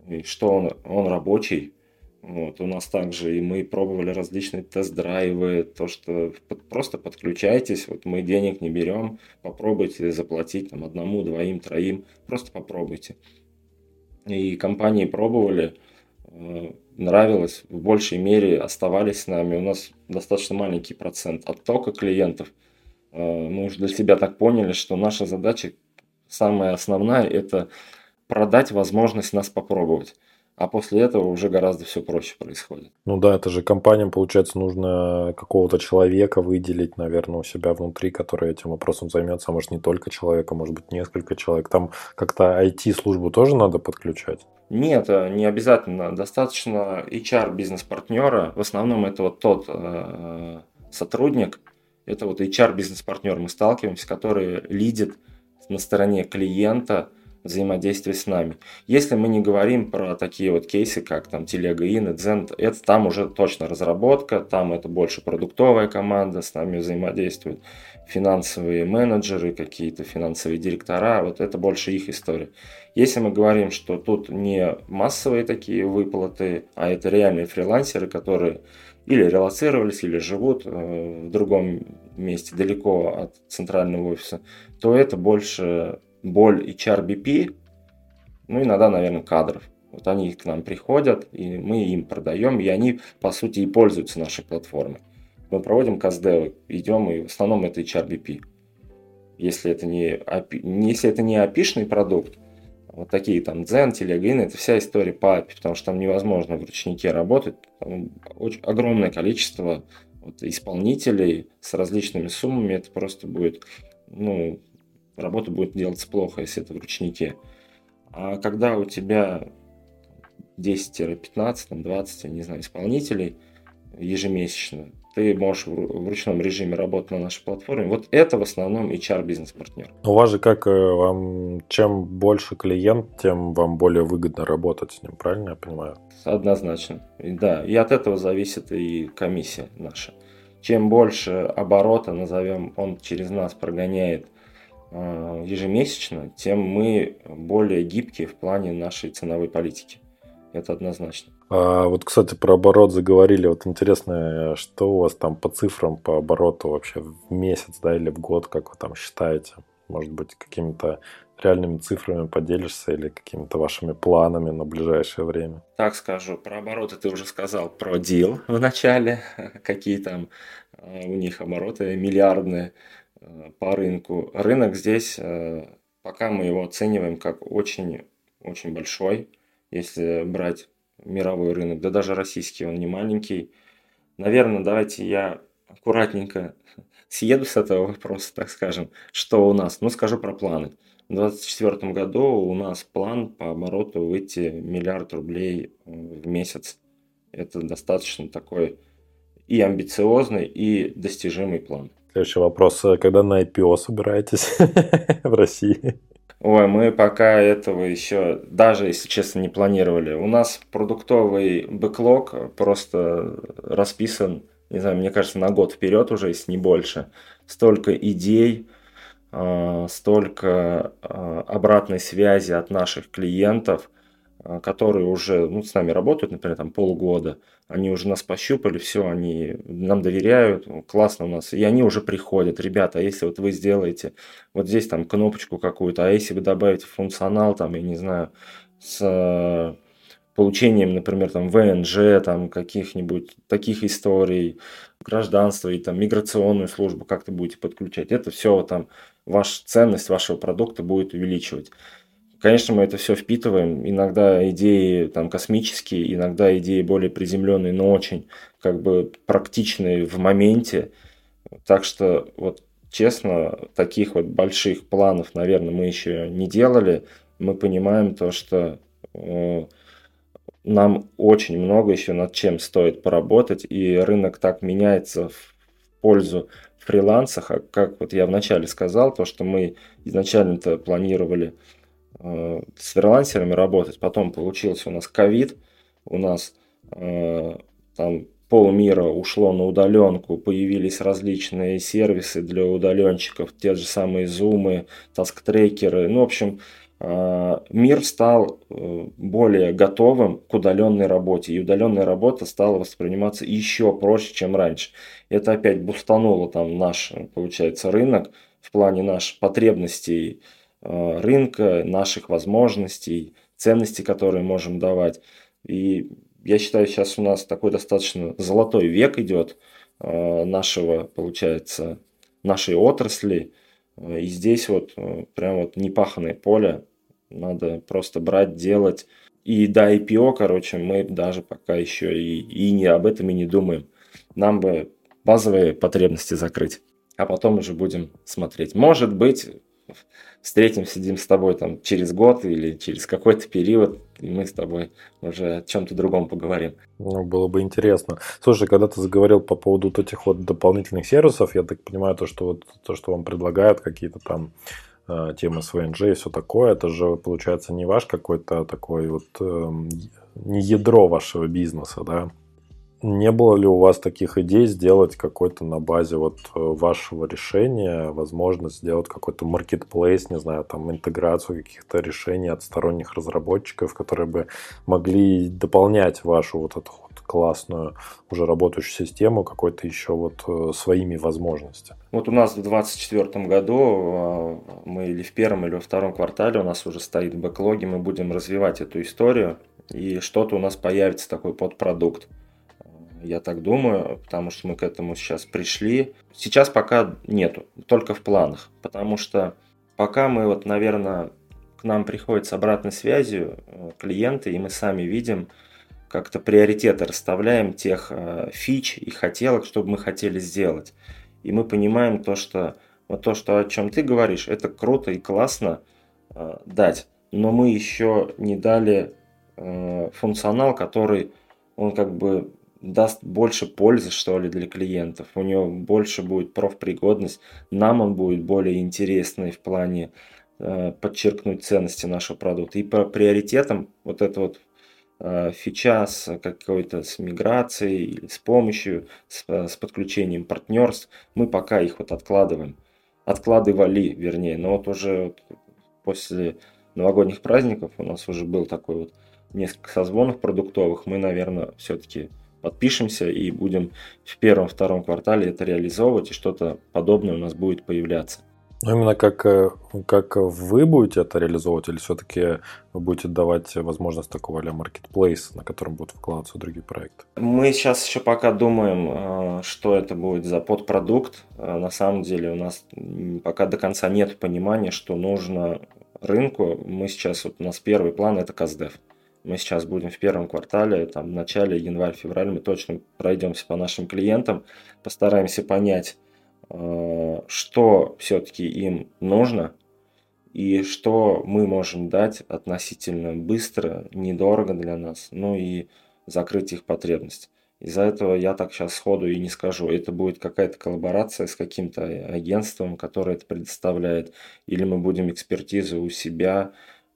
и что он, он рабочий. Вот, у нас также и мы пробовали различные тест-драйвы, то, что просто подключайтесь, вот мы денег не берем, попробуйте заплатить там одному, двоим, троим, просто попробуйте. И компании пробовали, э, нравилось, в большей мере оставались с нами. У нас достаточно маленький процент оттока клиентов. Э, мы уже для себя так поняли, что наша задача самая основная – это продать возможность нас попробовать а после этого уже гораздо все проще происходит. Ну да, это же компаниям, получается, нужно какого-то человека выделить, наверное, у себя внутри, который этим вопросом займется, а может не только человека, может быть несколько человек. Там как-то IT-службу тоже надо подключать? Нет, э, не обязательно. Достаточно HR бизнес-партнера. В основном это вот тот э, сотрудник, это вот HR бизнес-партнер мы сталкиваемся, который лидит на стороне клиента – взаимодействие с нами. Если мы не говорим про такие вот кейсы, как там Телега Ин, Дзен, это там уже точно разработка, там это больше продуктовая команда, с нами взаимодействуют финансовые менеджеры, какие-то финансовые директора, вот это больше их история. Если мы говорим, что тут не массовые такие выплаты, а это реальные фрилансеры, которые или релацировались, или живут э, в другом месте, далеко от центрального офиса, то это больше боль HRBP, ну, иногда, наверное, кадров. Вот они к нам приходят, и мы им продаем, и они, по сути, и пользуются нашей платформой. Мы проводим каздевы, идем, и в основном это HRBP. Если это не, если это не API продукт, вот такие там Zen, Telegram, это вся история по API, потому что там невозможно в ручнике работать. Там очень огромное количество вот, исполнителей с различными суммами, это просто будет, ну, работа будет делаться плохо, если это в ручнике. А когда у тебя 10-15, 20, не знаю, исполнителей ежемесячно, ты можешь в ручном режиме работать на нашей платформе. Вот это в основном HR бизнес-партнер. У вас же как э, вам, чем больше клиент, тем вам более выгодно работать с ним, правильно я понимаю? Однозначно, да. И от этого зависит и комиссия наша. Чем больше оборота, назовем, он через нас прогоняет ежемесячно, тем мы более гибкие в плане нашей ценовой политики. Это однозначно. А вот, кстати, про оборот заговорили. Вот интересно, что у вас там по цифрам, по обороту вообще в месяц, да, или в год, как вы там считаете? Может быть, какими-то реальными цифрами поделишься или какими-то вашими планами на ближайшее время? Так скажу, про обороты ты уже сказал, про дел в начале, какие там э, у них обороты миллиардные э, по рынку. Рынок здесь, э, пока мы его оцениваем как очень, очень большой, если брать мировой рынок, да даже российский, он не маленький. Наверное, давайте я аккуратненько съеду с этого вопроса, так скажем, что у нас. Ну, скажу про планы. В 2024 году у нас план по обороту выйти миллиард рублей э, в месяц. Это достаточно такой и амбициозный, и достижимый план. Следующий вопрос. Когда на IPO собираетесь в России? Ой, мы пока этого еще, даже если честно, не планировали. У нас продуктовый бэклог просто расписан, не знаю, мне кажется, на год вперед уже, если не больше. Столько идей, а, столько а, обратной связи от наших клиентов, которые уже ну, с нами работают, например, там полгода они уже нас пощупали, все, они нам доверяют, классно у нас, и они уже приходят, ребята, а если вот вы сделаете вот здесь там кнопочку какую-то, а если вы добавите функционал, там, я не знаю, с э, получением, например, там ВНЖ, там каких-нибудь таких историй, гражданство и там миграционную службу как-то будете подключать, это все там ваша ценность вашего продукта будет увеличивать. Конечно, мы это все впитываем. Иногда идеи там космические, иногда идеи более приземленные, но очень как бы практичные в моменте. Так что вот честно, таких вот больших планов, наверное, мы еще не делали. Мы понимаем то, что э, нам очень много еще над чем стоит поработать, и рынок так меняется в пользу фрилансах, а как вот я вначале сказал, то, что мы изначально-то планировали э, с фрилансерами работать. Потом получился у нас ковид, у нас э, там полмира ушло на удаленку, появились различные сервисы для удаленщиков, те же самые зумы, таск-трекеры. Ну, в общем, э, мир стал э, более готовым к удаленной работе, и удаленная работа стала восприниматься еще проще, чем раньше. Это опять бустануло там наш, получается, рынок в плане наших потребностей Э, рынка, наших возможностей, ценностей, которые можем давать. И я считаю, сейчас у нас такой достаточно золотой век идет э, нашего, получается, нашей отрасли. И здесь вот э, прям вот непаханное поле. Надо просто брать, делать. И до IPO, короче, мы даже пока еще и, и не об этом и не думаем. Нам бы базовые потребности закрыть, а потом уже будем смотреть. Может быть, встретимся, сидим с тобой там через год или через какой-то период, и мы с тобой уже о чем-то другом поговорим. Ну, было бы интересно. Слушай, когда ты заговорил по поводу вот этих вот дополнительных сервисов, я так понимаю, то, что вот то, что вам предлагают какие-то там э, темы с ВНЖ и все такое, это же получается не ваш какой-то такой вот э, не ядро вашего бизнеса, да? Не было ли у вас таких идей сделать какой-то на базе вот э, вашего решения, возможность сделать какой-то marketplace, не знаю, там интеграцию каких-то решений от сторонних разработчиков, которые бы могли дополнять вашу вот эту вот классную уже работающую систему какой-то еще вот э, своими возможностями? Вот у нас в 2024 году э, мы или в первом, или во втором квартале у нас уже стоит бэклоги, мы будем развивать эту историю, и что-то у нас появится такой подпродукт я так думаю, потому что мы к этому сейчас пришли. Сейчас пока нету, только в планах, потому что пока мы вот, наверное, к нам приходят с обратной связью э, клиенты, и мы сами видим, как-то приоритеты расставляем тех э, фич и хотелок, чтобы мы хотели сделать. И мы понимаем то, что вот то, что о чем ты говоришь, это круто и классно э, дать. Но мы еще не дали э, функционал, который он как бы даст больше пользы, что ли, для клиентов. У него больше будет профпригодность. Нам он будет более интересный в плане э, подчеркнуть ценности нашего продукта. И по приоритетам вот это вот э, фича с какой-то с миграцией с помощью, с, с подключением партнерств, мы пока их вот откладываем. Откладывали, вернее, но вот уже вот после новогодних праздников у нас уже был такой вот несколько созвонов продуктовых, мы, наверное, все-таки подпишемся и будем в первом-втором квартале это реализовывать, и что-то подобное у нас будет появляться. Ну, именно как, э, как вы будете это реализовывать, или все-таки вы будете давать возможность такого а marketplace, на котором будут вкладываться другие проекты? Мы сейчас еще пока думаем, э, что это будет за подпродукт. Э, на самом деле у нас пока до конца нет понимания, что нужно рынку. Мы сейчас, вот у нас первый план это КАЗДЕФ мы сейчас будем в первом квартале, там, в начале январь-февраль мы точно пройдемся по нашим клиентам, постараемся понять, э, что все-таки им нужно и что мы можем дать относительно быстро, недорого для нас, ну и закрыть их потребность. Из-за этого я так сейчас сходу и не скажу. Это будет какая-то коллаборация с каким-то агентством, которое это предоставляет, или мы будем экспертизу у себя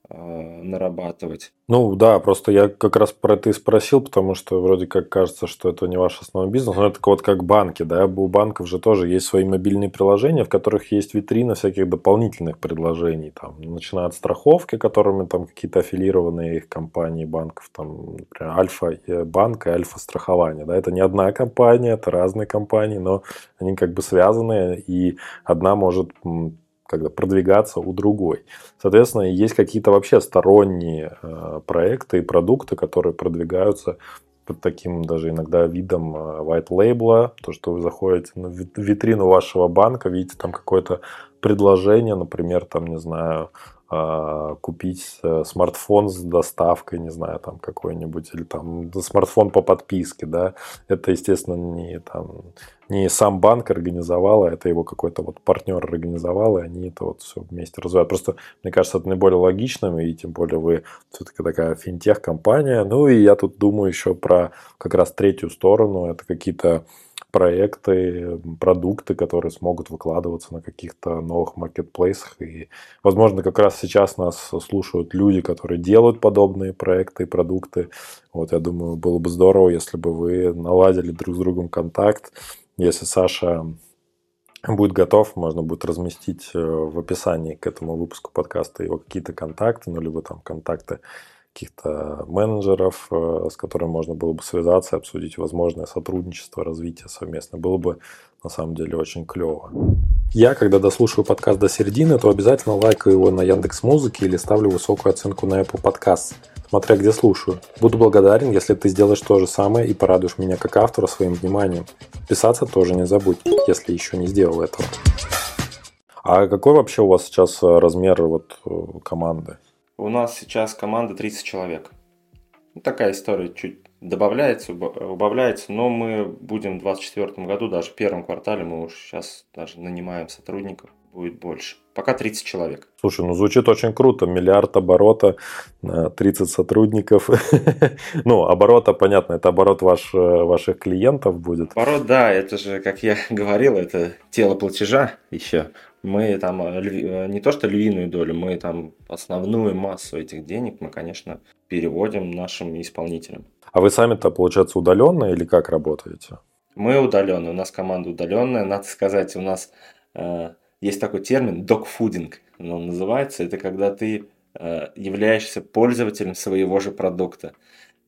нарабатывать. Ну да, просто я как раз про это и спросил, потому что вроде как кажется, что это не ваш основной бизнес, но это вот как банки, да, у банков же тоже есть свои мобильные приложения, в которых есть витрина всяких дополнительных предложений, там, начиная от страховки, которыми там какие-то аффилированные их компании банков, там, например, Альфа банк и Альфа страхование, да, это не одна компания, это разные компании, но они как бы связаны, и одна может когда продвигаться у другой. Соответственно, есть какие-то вообще сторонние э, проекты и продукты, которые продвигаются под таким даже иногда видом э, white label, то, что вы заходите на витрину вашего банка, видите там какое-то предложение, например, там, не знаю, купить э, смартфон с доставкой, не знаю, там какой-нибудь, или там смартфон по подписке, да, это, естественно, не там не сам банк организовал, а это его какой-то вот партнер организовал, и они это вот все вместе развивают. Просто, мне кажется, это наиболее логичным, и тем более вы все-таки такая финтех-компания. Ну, и я тут думаю еще про как раз третью сторону, это какие-то проекты, продукты, которые смогут выкладываться на каких-то новых маркетплейсах. И, возможно, как раз сейчас нас слушают люди, которые делают подобные проекты и продукты. Вот, я думаю, было бы здорово, если бы вы наладили друг с другом контакт. Если Саша будет готов, можно будет разместить э, в описании к этому выпуску подкаста его какие-то контакты, ну, либо там контакты каких-то менеджеров, э, с которыми можно было бы связаться, обсудить возможное сотрудничество, развитие совместно. Было бы на самом деле очень клево. Я, когда дослушаю подкаст до середины, то обязательно лайкаю его на Яндекс Музыке или ставлю высокую оценку на Apple Podcast, смотря где слушаю. Буду благодарен, если ты сделаешь то же самое и порадуешь меня как автора своим вниманием. Писаться тоже не забудь, если еще не сделал этого. А какой вообще у вас сейчас э, размер вот э, команды? У нас сейчас команда 30 человек. Ну, такая история чуть добавляется, убавляется, но мы будем в 2024 году, даже в первом квартале, мы уже сейчас даже нанимаем сотрудников. будет больше. Пока 30 человек. Слушай, ну звучит очень круто. Миллиард оборота, 30 сотрудников. ну, оборота, понятно, это оборот ваш, э, ваших клиентов будет. Оборот, да, это же, как я говорил, это тело платежа еще. Мы там э, э, не то что львиную долю, мы там основную массу этих денег мы, конечно, переводим нашим исполнителям. А вы сами-то, получается, удаленно или как работаете? Мы удаленно, у нас команда удаленная. Надо сказать, у нас э, есть такой термин докфудинг, он называется. Это когда ты э, являешься пользователем своего же продукта.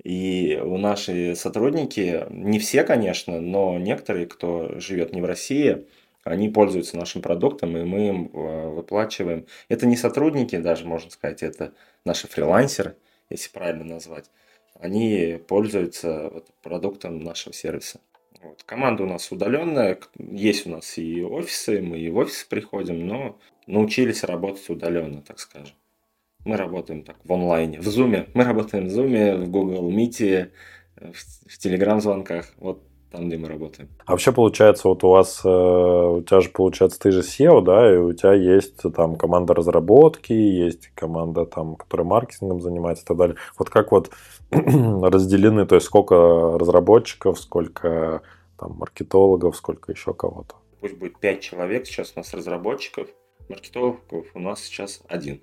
И у наши сотрудники, не все, конечно, но некоторые, кто живет не в России, они пользуются нашим продуктом, и мы им э, выплачиваем. Это не сотрудники даже, можно сказать, это наши фрилансеры, если правильно назвать. Они пользуются продуктом нашего сервиса. Вот. Команда у нас удаленная, есть у нас и офисы, мы и в офис приходим, но научились работать удаленно, так скажем. Мы работаем так в онлайне, в Zoom. Мы работаем в Zoom, в Google Meet, в, в Telegram звонках. Вот там, где мы работаем. А вообще получается, вот у вас, э, у тебя же получается, ты же SEO, да, и у тебя есть там команда разработки, есть команда там, которая маркетингом занимается и так далее. Вот как вот разделены, то есть сколько разработчиков, сколько там маркетологов, сколько еще кого-то? Пусть будет 5 человек, сейчас у нас разработчиков, маркетологов у нас сейчас один.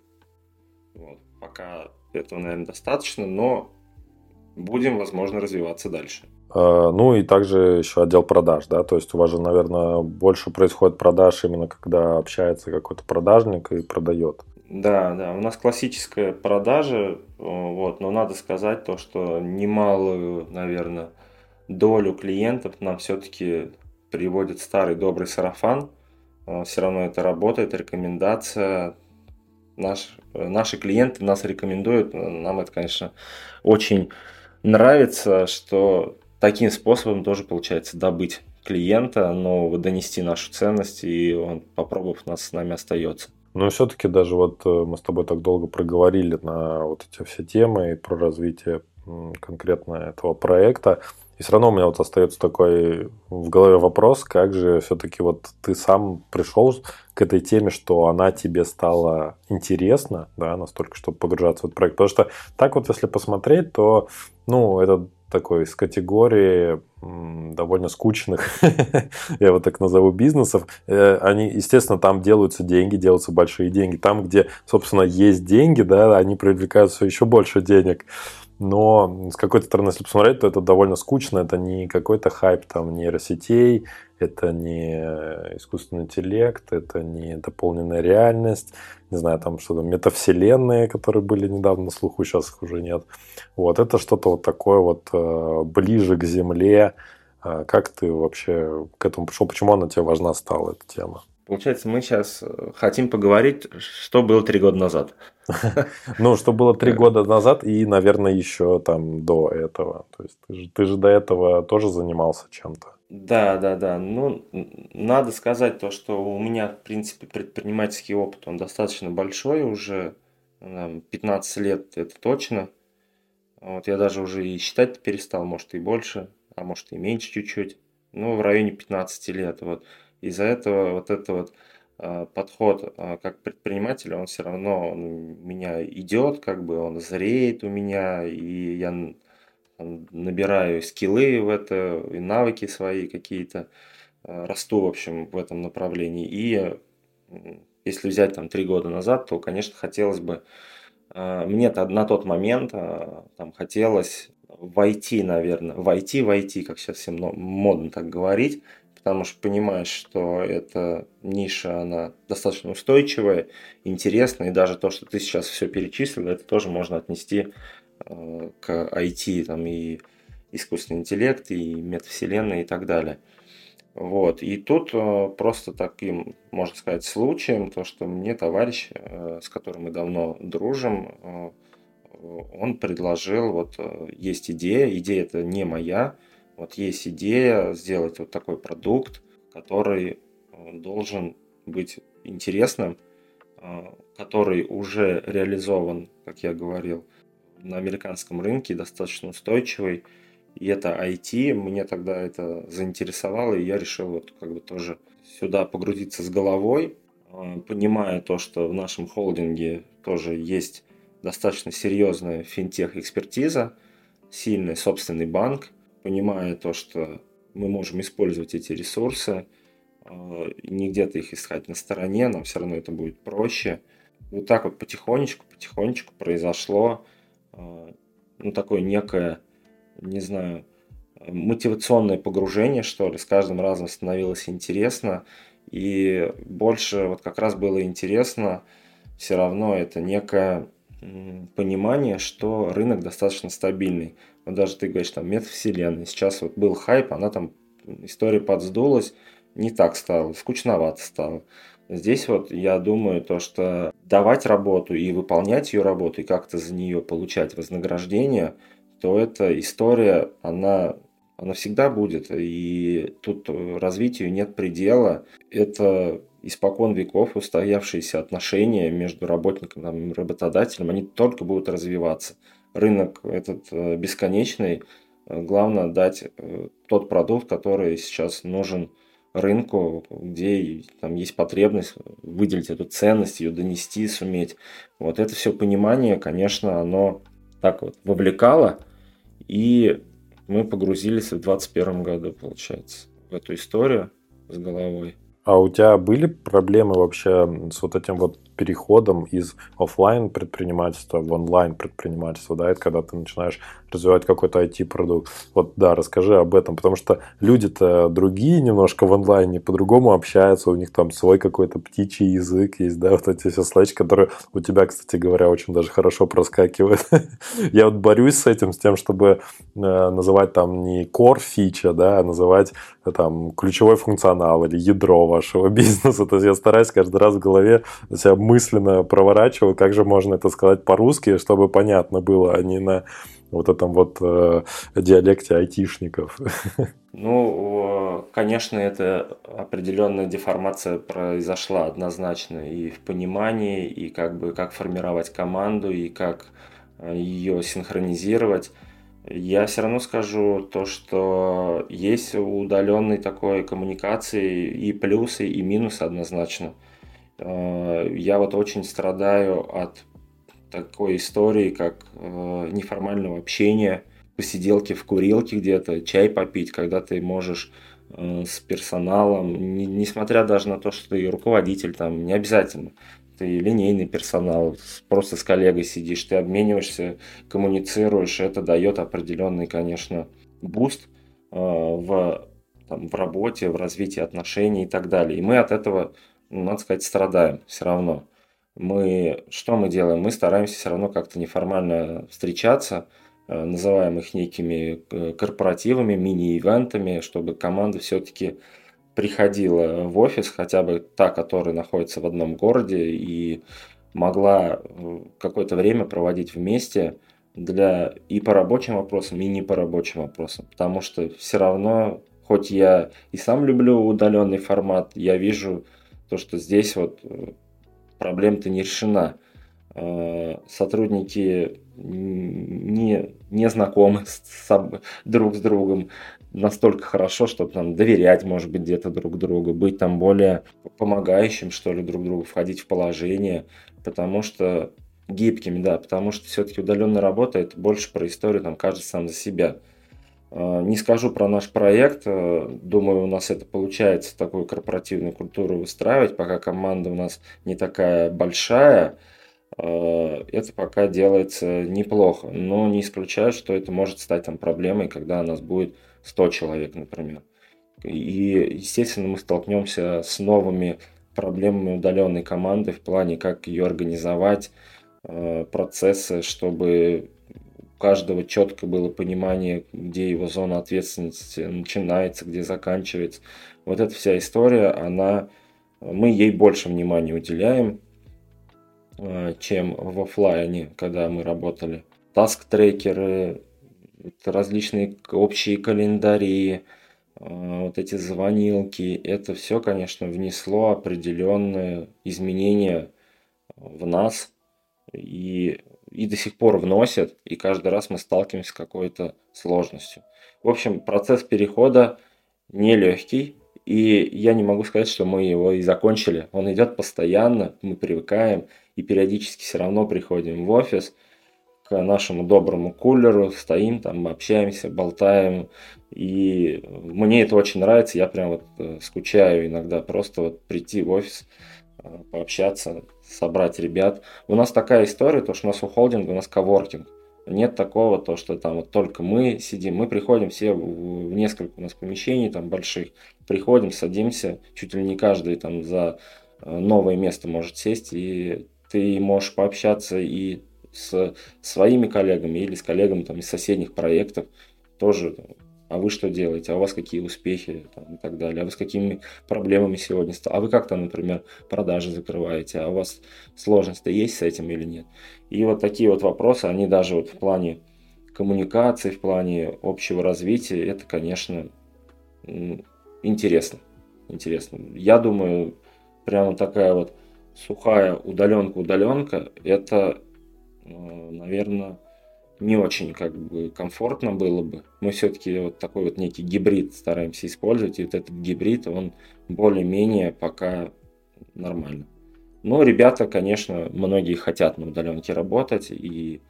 Вот. Пока этого, наверное, достаточно, но будем, возможно, развиваться дальше. А, ну и также еще отдел продаж, да, то есть у вас же, наверное, больше происходит продаж именно когда общается какой-то продажник и продает. Да, да, у нас классическая продажа, вот, но надо сказать то, что немалую, наверное, долю клиентов нам все-таки приводит старый добрый сарафан. А, все равно это работает, рекомендация. Наш, наши клиенты нас рекомендуют. Нам это, конечно, очень нравится, что таким способом тоже получается добыть клиента, но донести нашу ценность, и он, попробовав нас, с нами остается. Но все-таки даже вот э, мы с тобой так долго проговорили на вот эти все темы и про развитие конкретно этого проекта. И все равно у меня вот остается такой в голове вопрос, как же все-таки вот ты сам пришел к этой теме, что она тебе стала интересна, да, настолько, чтобы погружаться в этот проект. Потому что так вот, если посмотреть, то, ну, это такой из категории довольно скучных, я вот так назову, бизнесов. Э, они, естественно, там делаются деньги, делаются большие деньги. Там, где, собственно, есть деньги, да, они привлекают все еще больше денег. Но с какой-то стороны, если посмотреть, то это довольно скучно. Это не какой-то хайп там нейросетей, это не искусственный интеллект, это не дополненная реальность, не знаю, там что-то метавселенные, которые были недавно на слуху, сейчас их уже нет. Вот, это что-то вот такое вот э, ближе к земле. Э, как ты вообще к этому пришел? Почему она тебе важна стала, эта тема? Получается, мы сейчас э, хотим поговорить, что было три года назад. Ну, что было три года назад и, наверное, еще там до этого. То есть ты же, ты же до этого тоже занимался чем-то. Да, да, да. Ну, надо сказать то, что у меня, в принципе, предпринимательский опыт, он достаточно большой уже, 15 лет, это точно. Вот я даже уже и считать перестал, может и больше, а может и меньше чуть-чуть. Ну, в районе 15 лет. Вот. Из-за этого вот это вот а, подход а, как предпринимателя, он все равно он меня идет, как бы он зреет у меня, и я набираю скиллы в это, и навыки свои какие-то, э, расту, в общем, в этом направлении. И если взять там три года назад, то, конечно, хотелось бы, мне -то на тот момент там хотелось войти, наверное, войти, войти, как сейчас всем модно так говорить, потому что понимаешь, что эта ниша, она достаточно устойчивая, интересная, и даже то, что ты сейчас все перечислил, это тоже можно отнести Э, к IT, там и искусственный интеллект, и метавселенная и так далее. Вот. И тут э, просто таким, можно сказать, случаем, то, что мне товарищ, э, с которым мы давно дружим, он предложил, вот есть идея, идея это не моя, вот есть идея сделать вот такой продукт, который должен быть интересным, который уже реализован, как я говорил, на американском рынке, достаточно устойчивый. И это IT, мне тогда это заинтересовало, и я решил вот как бы тоже сюда погрузиться с головой. э, понимая то, что в нашем холдинге тоже есть достаточно серьезная финтех-экспертиза, сильный собственный банк, понимая то, что мы можем использовать эти ресурсы, э, не где-то их искать на стороне, нам все равно это будет проще. Вот так вот потихонечку, потихонечку произошло ну, такое некое, не знаю, мотивационное погружение, что ли, с каждым разом становилось интересно, и больше вот как раз было интересно, все равно это некое понимание, что рынок достаточно стабильный. Вот даже ты говоришь, там, метавселенная, сейчас вот был хайп, она там, история подсдулась, не так стало, скучновато стало. Здесь вот я думаю то, что давать работу и выполнять ее работу, и как-то за нее получать вознаграждение, то эта история, она она всегда будет, и тут развитию нет предела. Это испокон веков устоявшиеся отношения между работником и работодателем, они только будут развиваться. Рынок этот э, бесконечный, главное дать э, тот продукт, который сейчас нужен рынку, где там есть потребность выделить эту ценность, ее донести, суметь. Вот это все понимание, конечно, оно так вот вовлекало, и мы погрузились в 2021 году, получается, в эту историю с головой. А у тебя были проблемы вообще с вот этим вот переходом из офлайн предпринимательства в онлайн предпринимательство, да, это когда ты начинаешь развивать какой-то IT-продукт. Вот, да, расскажи об этом, потому что люди-то другие немножко в онлайне по-другому общаются, у них там свой какой-то птичий язык есть, да, вот эти все слэчи, которые у тебя, кстати говоря, очень даже хорошо проскакивают. Я вот борюсь с этим, с тем, чтобы э, называть там не core фича, да, а называть э, там ключевой функционал или ядро вашего бизнеса. То есть я стараюсь каждый раз в голове себя мысленно проворачивал, как же можно это сказать по-русски, чтобы понятно было, а не на вот этом вот э, диалекте айтишников. Ну, конечно, это определенная деформация произошла однозначно и в понимании, и как бы как формировать команду, и как э, ее синхронизировать. Я все равно скажу то, что есть у удаленной такой коммуникации и плюсы, и минусы однозначно. Э, я вот очень страдаю от такой истории, как э, неформального общения, посиделки в курилке где-то, чай попить, когда ты можешь э, с персоналом, несмотря даже на то, что ты руководитель, там не обязательно, ты линейный персонал, просто с коллегой сидишь, ты обмениваешься, коммуницируешь, это дает определенный, конечно, буст в, там, в работе, в развитии отношений и так далее. И мы от этого ну, надо сказать, страдаем все равно. Мы, что мы делаем? Мы стараемся все равно как-то неформально встречаться, э, называем их некими э, корпоративами, мини-ивентами, чтобы команда все-таки приходила в офис, хотя бы та, которая находится в одном городе, и могла э, какое-то время проводить вместе для и по рабочим вопросам, и не по рабочим вопросам. Потому что все равно, хоть я и сам люблю удаленный формат, я вижу то, что здесь вот проблема-то не решена. Э, сотрудники не, не знакомы с, с, друг с другом настолько хорошо, чтобы там доверять, может быть, где-то друг другу, быть там более помогающим, что ли, друг другу, входить в положение, потому что гибкими, да, потому что все-таки удаленная работа это больше про историю, там, каждый сам за себя. А, не скажу про наш проект. А, думаю, у нас это получается, такую корпоративную культуру выстраивать, пока команда у нас не такая большая. А, это пока делается неплохо, но не исключаю, что это может стать там проблемой, когда у нас будет 100 человек, например. И, естественно, мы столкнемся с новыми проблемами удаленной команды в плане, как ее организовать, процессы, чтобы каждого четко было понимание, где его зона ответственности начинается, где заканчивается. Вот эта вся история, она, мы ей больше внимания уделяем, э, чем в офлайне, когда мы работали. Таск-трекеры, различные общие календари, э, вот эти звонилки, это все, конечно, внесло определенные изменения в нас. И и до сих пор вносят, и каждый раз мы сталкиваемся с какой-то сложностью. В общем, процесс перехода нелегкий, И я не могу сказать, что мы его и закончили. Он идет постоянно, мы привыкаем и периодически все равно приходим в офис к нашему доброму кулеру, стоим там, общаемся, болтаем. И мне это очень нравится, я прям вот э, скучаю иногда просто вот прийти в офис, э, пообщаться, собрать ребят. У нас такая история, то что у нас у холдинга, у нас коворкинг. Нет такого, то, что там вот только мы сидим. Мы приходим все в, несколько у нас помещений там больших. Приходим, садимся, чуть ли не каждый там за э, новое место может сесть, и ты можешь пообщаться и с своими коллегами или с коллегами там, из соседних проектов. Тоже а вы что делаете, а у вас какие успехи там, и так далее, а вы с какими проблемами сегодня а вы как там, например, продажи закрываете, а у вас сложности есть с этим или нет. И вот такие вот вопросы, они даже вот в плане коммуникации, в плане общего развития, это, конечно, интересно. Интересно. Я думаю, прямо такая вот сухая удаленка-удаленка, это, э, наверное, не очень как бы комфортно было бы. Мы все-таки вот такой вот некий гибрид стараемся использовать, и вот этот гибрид, он более-менее пока нормально. Но ребята, конечно, многие хотят на удаленке работать, и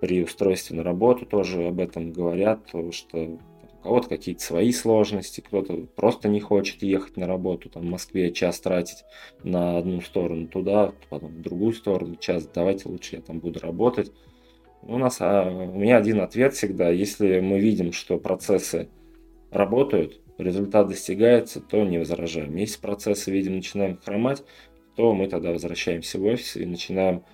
при устройстве на работу тоже об этом говорят, что у кого-то какие-то свои сложности, кто-то просто не хочет ехать на работу, там в Москве час тратить на одну сторону туда, потом в другую сторону час, давайте лучше я там буду работать. У нас а, у меня один ответ всегда. Если мы видим, что процессы работают, результат достигается, то не возражаем. Если процессы, видим, начинаем хромать, то мы тогда возвращаемся в офис и начинаем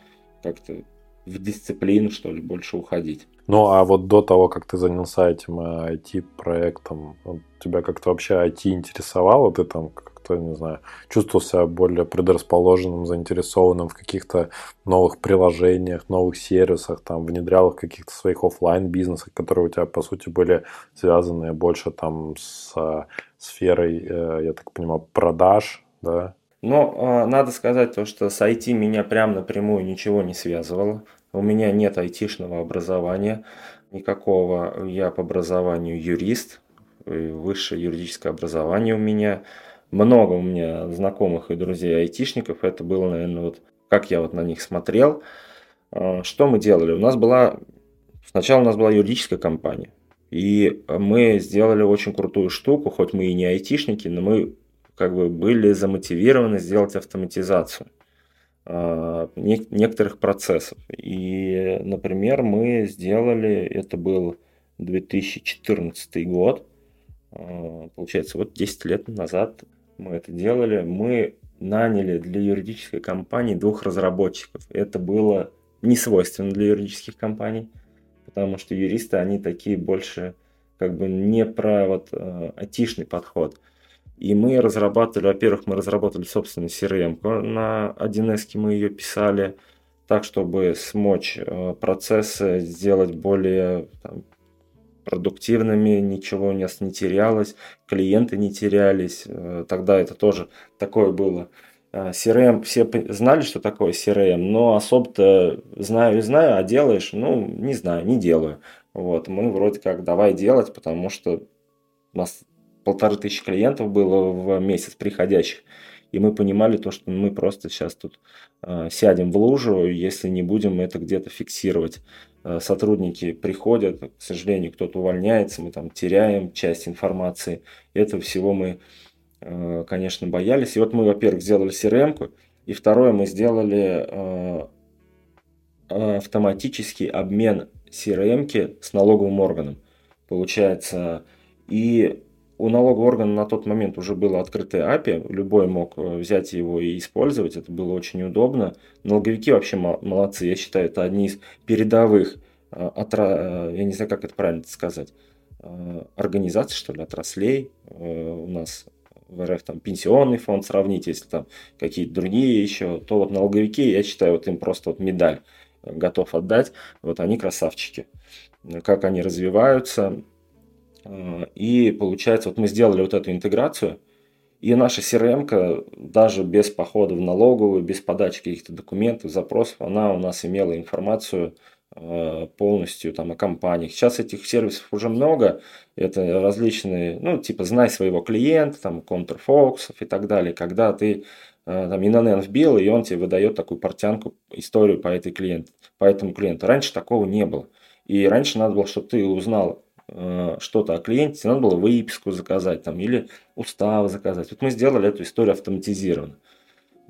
как-то в дисциплину, что ли, больше уходить. Ну, а вот до того, как ты занялся этим IT-проектом, э, тебя как-то вообще IT интересовало? Ты там как-то, не знаю, чувствовал себя более предрасположенным, заинтересованным в каких-то новых приложениях, новых сервисах, там, внедрял их каких-то своих офлайн бизнесах, которые у тебя, по сути, были связаны больше там с э, сферой, э, я так понимаю, продаж, да? Но э, надо сказать то, что с IT меня прям напрямую ничего не связывало. У меня нет айтишного образования никакого. Я по образованию юрист, высшее юридическое образование у меня. Много у меня знакомых и друзей айтишников. Это было, наверное, вот как я вот на них смотрел. А, что мы делали? У нас была... Сначала у нас была юридическая компания. И мы сделали очень крутую штуку, хоть мы и не айтишники, но мы как бы были замотивированы сделать автоматизацию. А, некоторых процессов. И, например, мы сделали, это был 2014 год, а, получается, вот 10 лет назад мы это делали. Мы наняли для юридической компании двух разработчиков. Это было не свойственно для юридических компаний, потому что юристы, они такие больше как бы не про вот э, атишный подход. И мы разрабатывали, во-первых, мы разработали собственный CRM на 1С, мы ее писали так, чтобы смочь э, процессы сделать более там, продуктивными, ничего у нас не терялось, клиенты не терялись. Э, тогда это тоже такое было. Э, CRM, все знали, что такое CRM, но особо-то знаю и знаю, а делаешь, ну, не знаю, не делаю. Вот, мы вроде как давай делать, потому что у нас полторы тысячи клиентов было в месяц приходящих. И мы понимали то, что мы просто сейчас тут э, сядем в лужу, если не будем это где-то фиксировать. Э, сотрудники приходят, к сожалению, кто-то увольняется, мы там теряем часть информации. Этого всего мы, э, конечно, боялись. И вот мы, во-первых, сделали CRM, и второе, мы сделали э, автоматический обмен CRM с налоговым органом. Получается, и у налогового органа на тот момент уже было открытое API, любой мог э, взять его и использовать, это было очень удобно. Налоговики вообще молодцы, я считаю, это одни из передовых, э, отра... Э, я не знаю, как это правильно сказать, организаций, что ли, отраслей. У нас в РФ там пенсионный фонд сравнить, если там какие-то другие еще, то вот налоговики, я считаю, вот им просто вот медаль готов отдать, вот они красавчики. Как они развиваются, и получается, вот мы сделали вот эту интеграцию, и наша CRM, даже без похода в налоговую, без подачи каких-то документов, запросов, она у нас имела информацию э, полностью там о компаниях. Сейчас этих сервисов уже много, это различные, ну, типа «Знай своего клиента», там, контрфокусов и так далее, когда ты э, там ИНН вбил, и он тебе выдает такую портянку, историю по, этой клиент, по этому клиенту. Раньше такого не было. И раньше надо было, чтобы ты узнал что-то о клиенте, надо было выписку заказать там, или устав заказать. Вот мы сделали эту историю автоматизированно.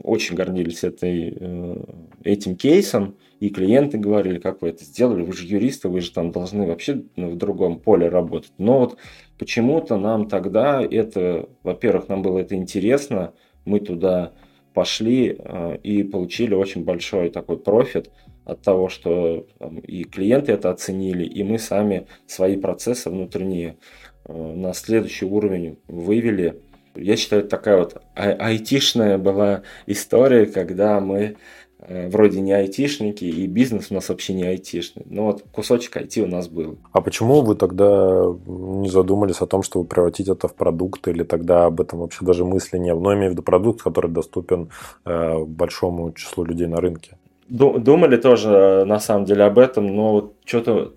Очень гордились этой, э, этим кейсом, и клиенты говорили, как вы это сделали, вы же юристы, вы же там должны вообще в другом поле работать. Но вот почему-то нам тогда это, во-первых, нам было это интересно, мы туда пошли э, и получили очень большой такой профит от того, что там, и клиенты это оценили, и мы сами свои процессы внутренние э, на следующий уровень вывели я считаю, это такая вот ай- айтишная была история, когда мы э, вроде не айтишники, и бизнес у нас вообще не айтишный. Но вот кусочек IT у нас был. А почему вы тогда не задумались о том, чтобы превратить это в продукт, или тогда об этом вообще даже мысли не было? Но имею в виду продукт, который доступен э, большому числу людей на рынке. Думали тоже, на самом деле, об этом, но вот что-то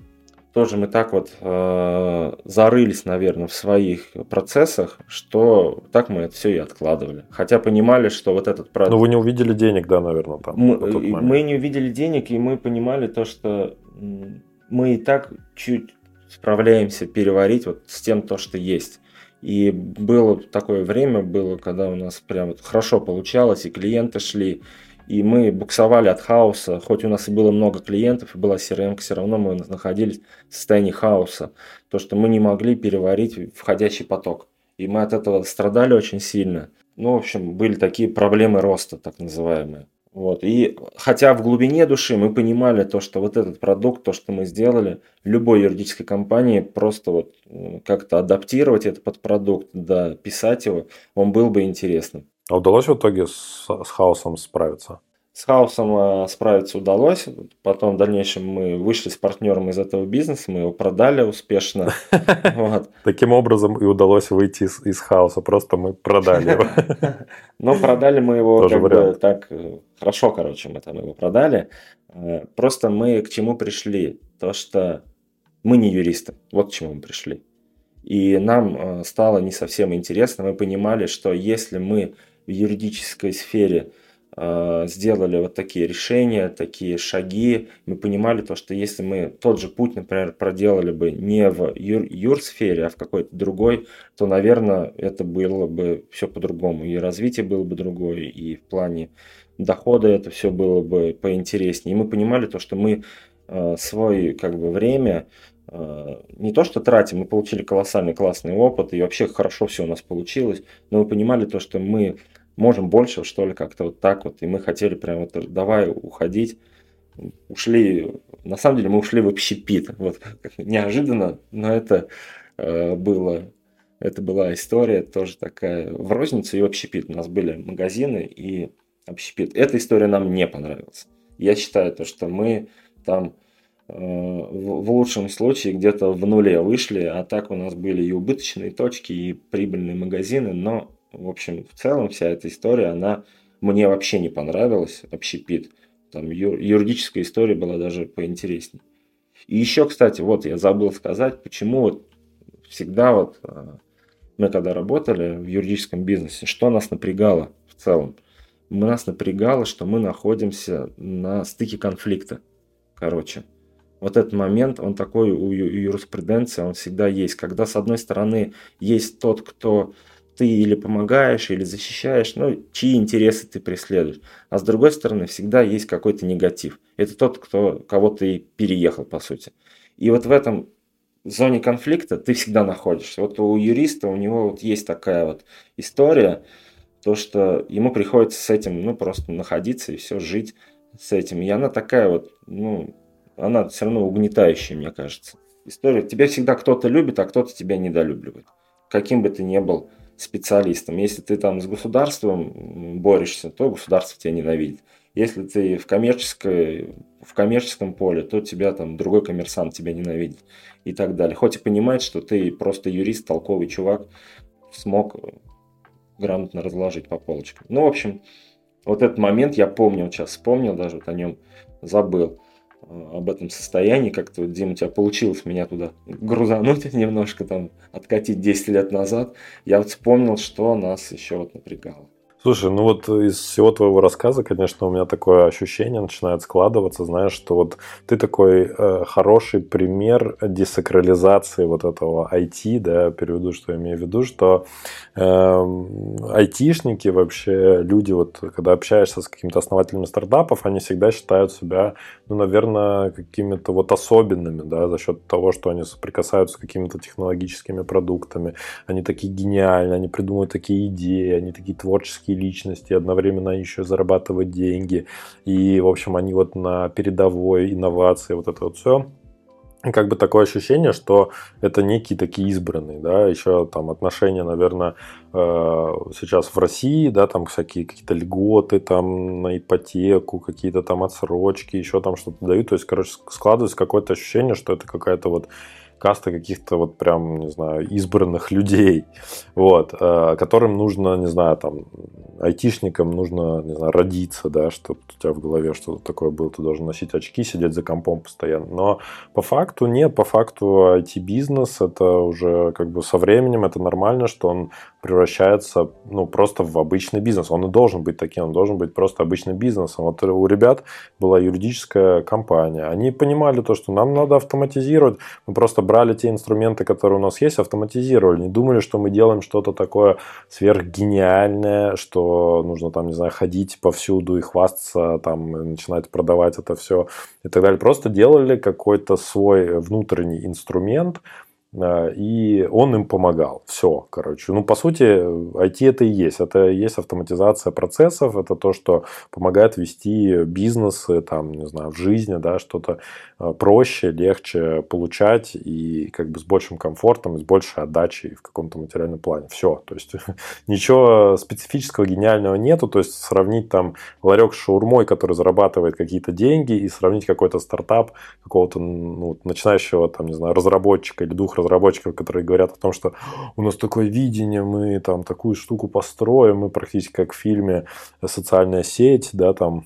тоже мы так вот э, зарылись, наверное, в своих процессах, что так мы это все и откладывали. Хотя понимали, что вот этот продукт... Но вы не увидели денег, да, наверное, там? Мы, мы не увидели денег, и мы понимали то, что мы и так чуть справляемся переварить вот с тем, то, что есть. И было такое время, было, когда у нас прям вот хорошо получалось, и клиенты шли, и мы буксовали от хаоса, хоть у нас и было много клиентов, и была CRM, все равно мы находились в состоянии хаоса. То, что мы не могли переварить входящий поток. И мы от этого страдали очень сильно. Ну, в общем, были такие проблемы роста, так называемые. Вот. И хотя в глубине души мы понимали то, что вот этот продукт, то, что мы сделали, любой юридической компании просто вот как-то адаптировать это под продукт, да, писать его, он был бы интересным. А удалось в итоге с, с хаосом справиться? С хаосом э, справиться удалось. Потом в дальнейшем мы вышли с партнером из этого бизнеса, мы его продали успешно. Таким образом и удалось выйти из, хаоса, просто мы продали его. Но продали мы его как бы так э, хорошо, короче, мы там его продали. Э, просто мы к чему пришли? То, что мы не юристы. Вот к чему мы пришли. И нам стало не совсем интересно. Мы понимали, что если мы в юридической сфере э, сделали вот такие решения, такие шаги, мы понимали то, что если мы тот же путь, например, проделали бы не в юр, юрсфере, а в какой-то другой, то, наверное, это было бы все по-другому. И развитие было бы другое, и в плане дохода это все было бы поинтереснее. И мы понимали то, что мы э, свое как бы время э, не то что тратим, мы получили колоссальный классный опыт, и вообще хорошо все у нас получилось, но мы понимали то, что мы можем больше, что ли, как-то вот так вот. И мы хотели прям вот, давай уходить. Ушли, на самом деле мы ушли в общепит. Вот неожиданно, но это э, было, это была история тоже такая в розницу и в общепит. У нас были магазины и общепит. Эта история нам не понравилась. Я считаю то, что мы там э, в лучшем случае где-то в нуле вышли, а так у нас были и убыточные точки, и прибыльные магазины, но в общем, в целом вся эта история, она мне вообще не понравилась, общепит. Там ю, юридическая история была даже поинтереснее. И еще, кстати, вот я забыл сказать, почему вот всегда вот а, мы когда работали в юридическом бизнесе, что нас напрягало в целом? Нас напрягало, что мы находимся на стыке конфликта. Короче, вот этот момент, он такой у юриспруденции, он всегда есть. Когда с одной стороны есть тот, кто ты или помогаешь, или защищаешь, ну, чьи интересы ты преследуешь. А с другой стороны, всегда есть какой-то негатив. Это тот, кто, кого ты переехал, по сути. И вот в этом зоне конфликта ты всегда находишься. Вот у юриста, у него вот есть такая вот история, то, что ему приходится с этим, ну, просто находиться и все, жить с этим. И она такая вот, ну, она все равно угнетающая, мне кажется. История. Тебя всегда кто-то любит, а кто-то тебя недолюбливает. Каким бы ты ни был специалистом. Если ты там с государством борешься, то государство тебя ненавидит. Если ты в, коммерческой, в коммерческом поле, то тебя там другой коммерсант тебя ненавидит и так далее. Хоть и понимает, что ты просто юрист, толковый чувак, смог грамотно разложить по полочкам. Ну, в общем, вот этот момент я помнил, сейчас вспомнил, даже вот о нем забыл. Об этом состоянии, как-то, вот, Дима, у тебя получилось меня туда грузануть немножко, там, откатить 10 лет назад, я вот вспомнил, что нас еще вот напрягало. Слушай, ну вот из всего твоего рассказа, конечно, у меня такое ощущение начинает складываться, знаешь, что вот ты такой э, хороший пример десакрализации вот этого IT, да, переведу, что я имею в виду, что э, айтишники вообще, люди вот, когда общаешься с какими-то основателями стартапов, они всегда считают себя, ну, наверное, какими-то вот особенными, да, за счет того, что они соприкасаются с какими-то технологическими продуктами, они такие гениальные, они придумывают такие идеи, они такие творческие творческие личности, одновременно еще зарабатывать деньги. И, в общем, они вот на передовой инновации, вот это вот все как бы такое ощущение, что это некие такие избранные, да, еще там отношения, наверное, э, сейчас в России, да, там всякие какие-то льготы там на ипотеку, какие-то там отсрочки, еще там что-то дают, то есть, короче, складывается какое-то ощущение, что это какая-то вот каста каких-то вот прям, не знаю, избранных людей, вот, э, которым нужно, не знаю, там, айтишникам нужно, не знаю, родиться, да, чтобы у тебя в голове что-то такое было, ты должен носить очки, сидеть за компом постоянно. Но по факту нет, по факту IT-бизнес это уже как бы со временем это нормально, что он превращается, ну, просто в обычный бизнес. Он и должен быть таким, он должен быть просто обычным бизнесом. Вот у ребят была юридическая компания. Они понимали то, что нам надо автоматизировать. Мы просто брали те инструменты, которые у нас есть, автоматизировали. Не думали, что мы делаем что-то такое сверхгениальное, что нужно там, не знаю, ходить повсюду и хвастаться, там, и начинать продавать это все и так далее. Просто делали какой-то свой внутренний инструмент, и он им помогал. Все, короче. Ну, по сути, IT это и есть. Это и есть автоматизация процессов, это то, что помогает вести бизнес, там, не знаю, в жизни, да, что-то э, проще, легче получать и как бы с большим комфортом, с большей отдачей в каком-то материальном плане. Все. То есть, ничего специфического, гениального нету. То есть, сравнить там ларек с шаурмой, который зарабатывает какие-то деньги, и сравнить какой-то стартап какого-то ну, начинающего, там, не знаю, разработчика или двух разработчиков, которые говорят о том, что у нас такое видение, мы там такую штуку построим, мы практически как в фильме «Социальная сеть», да, там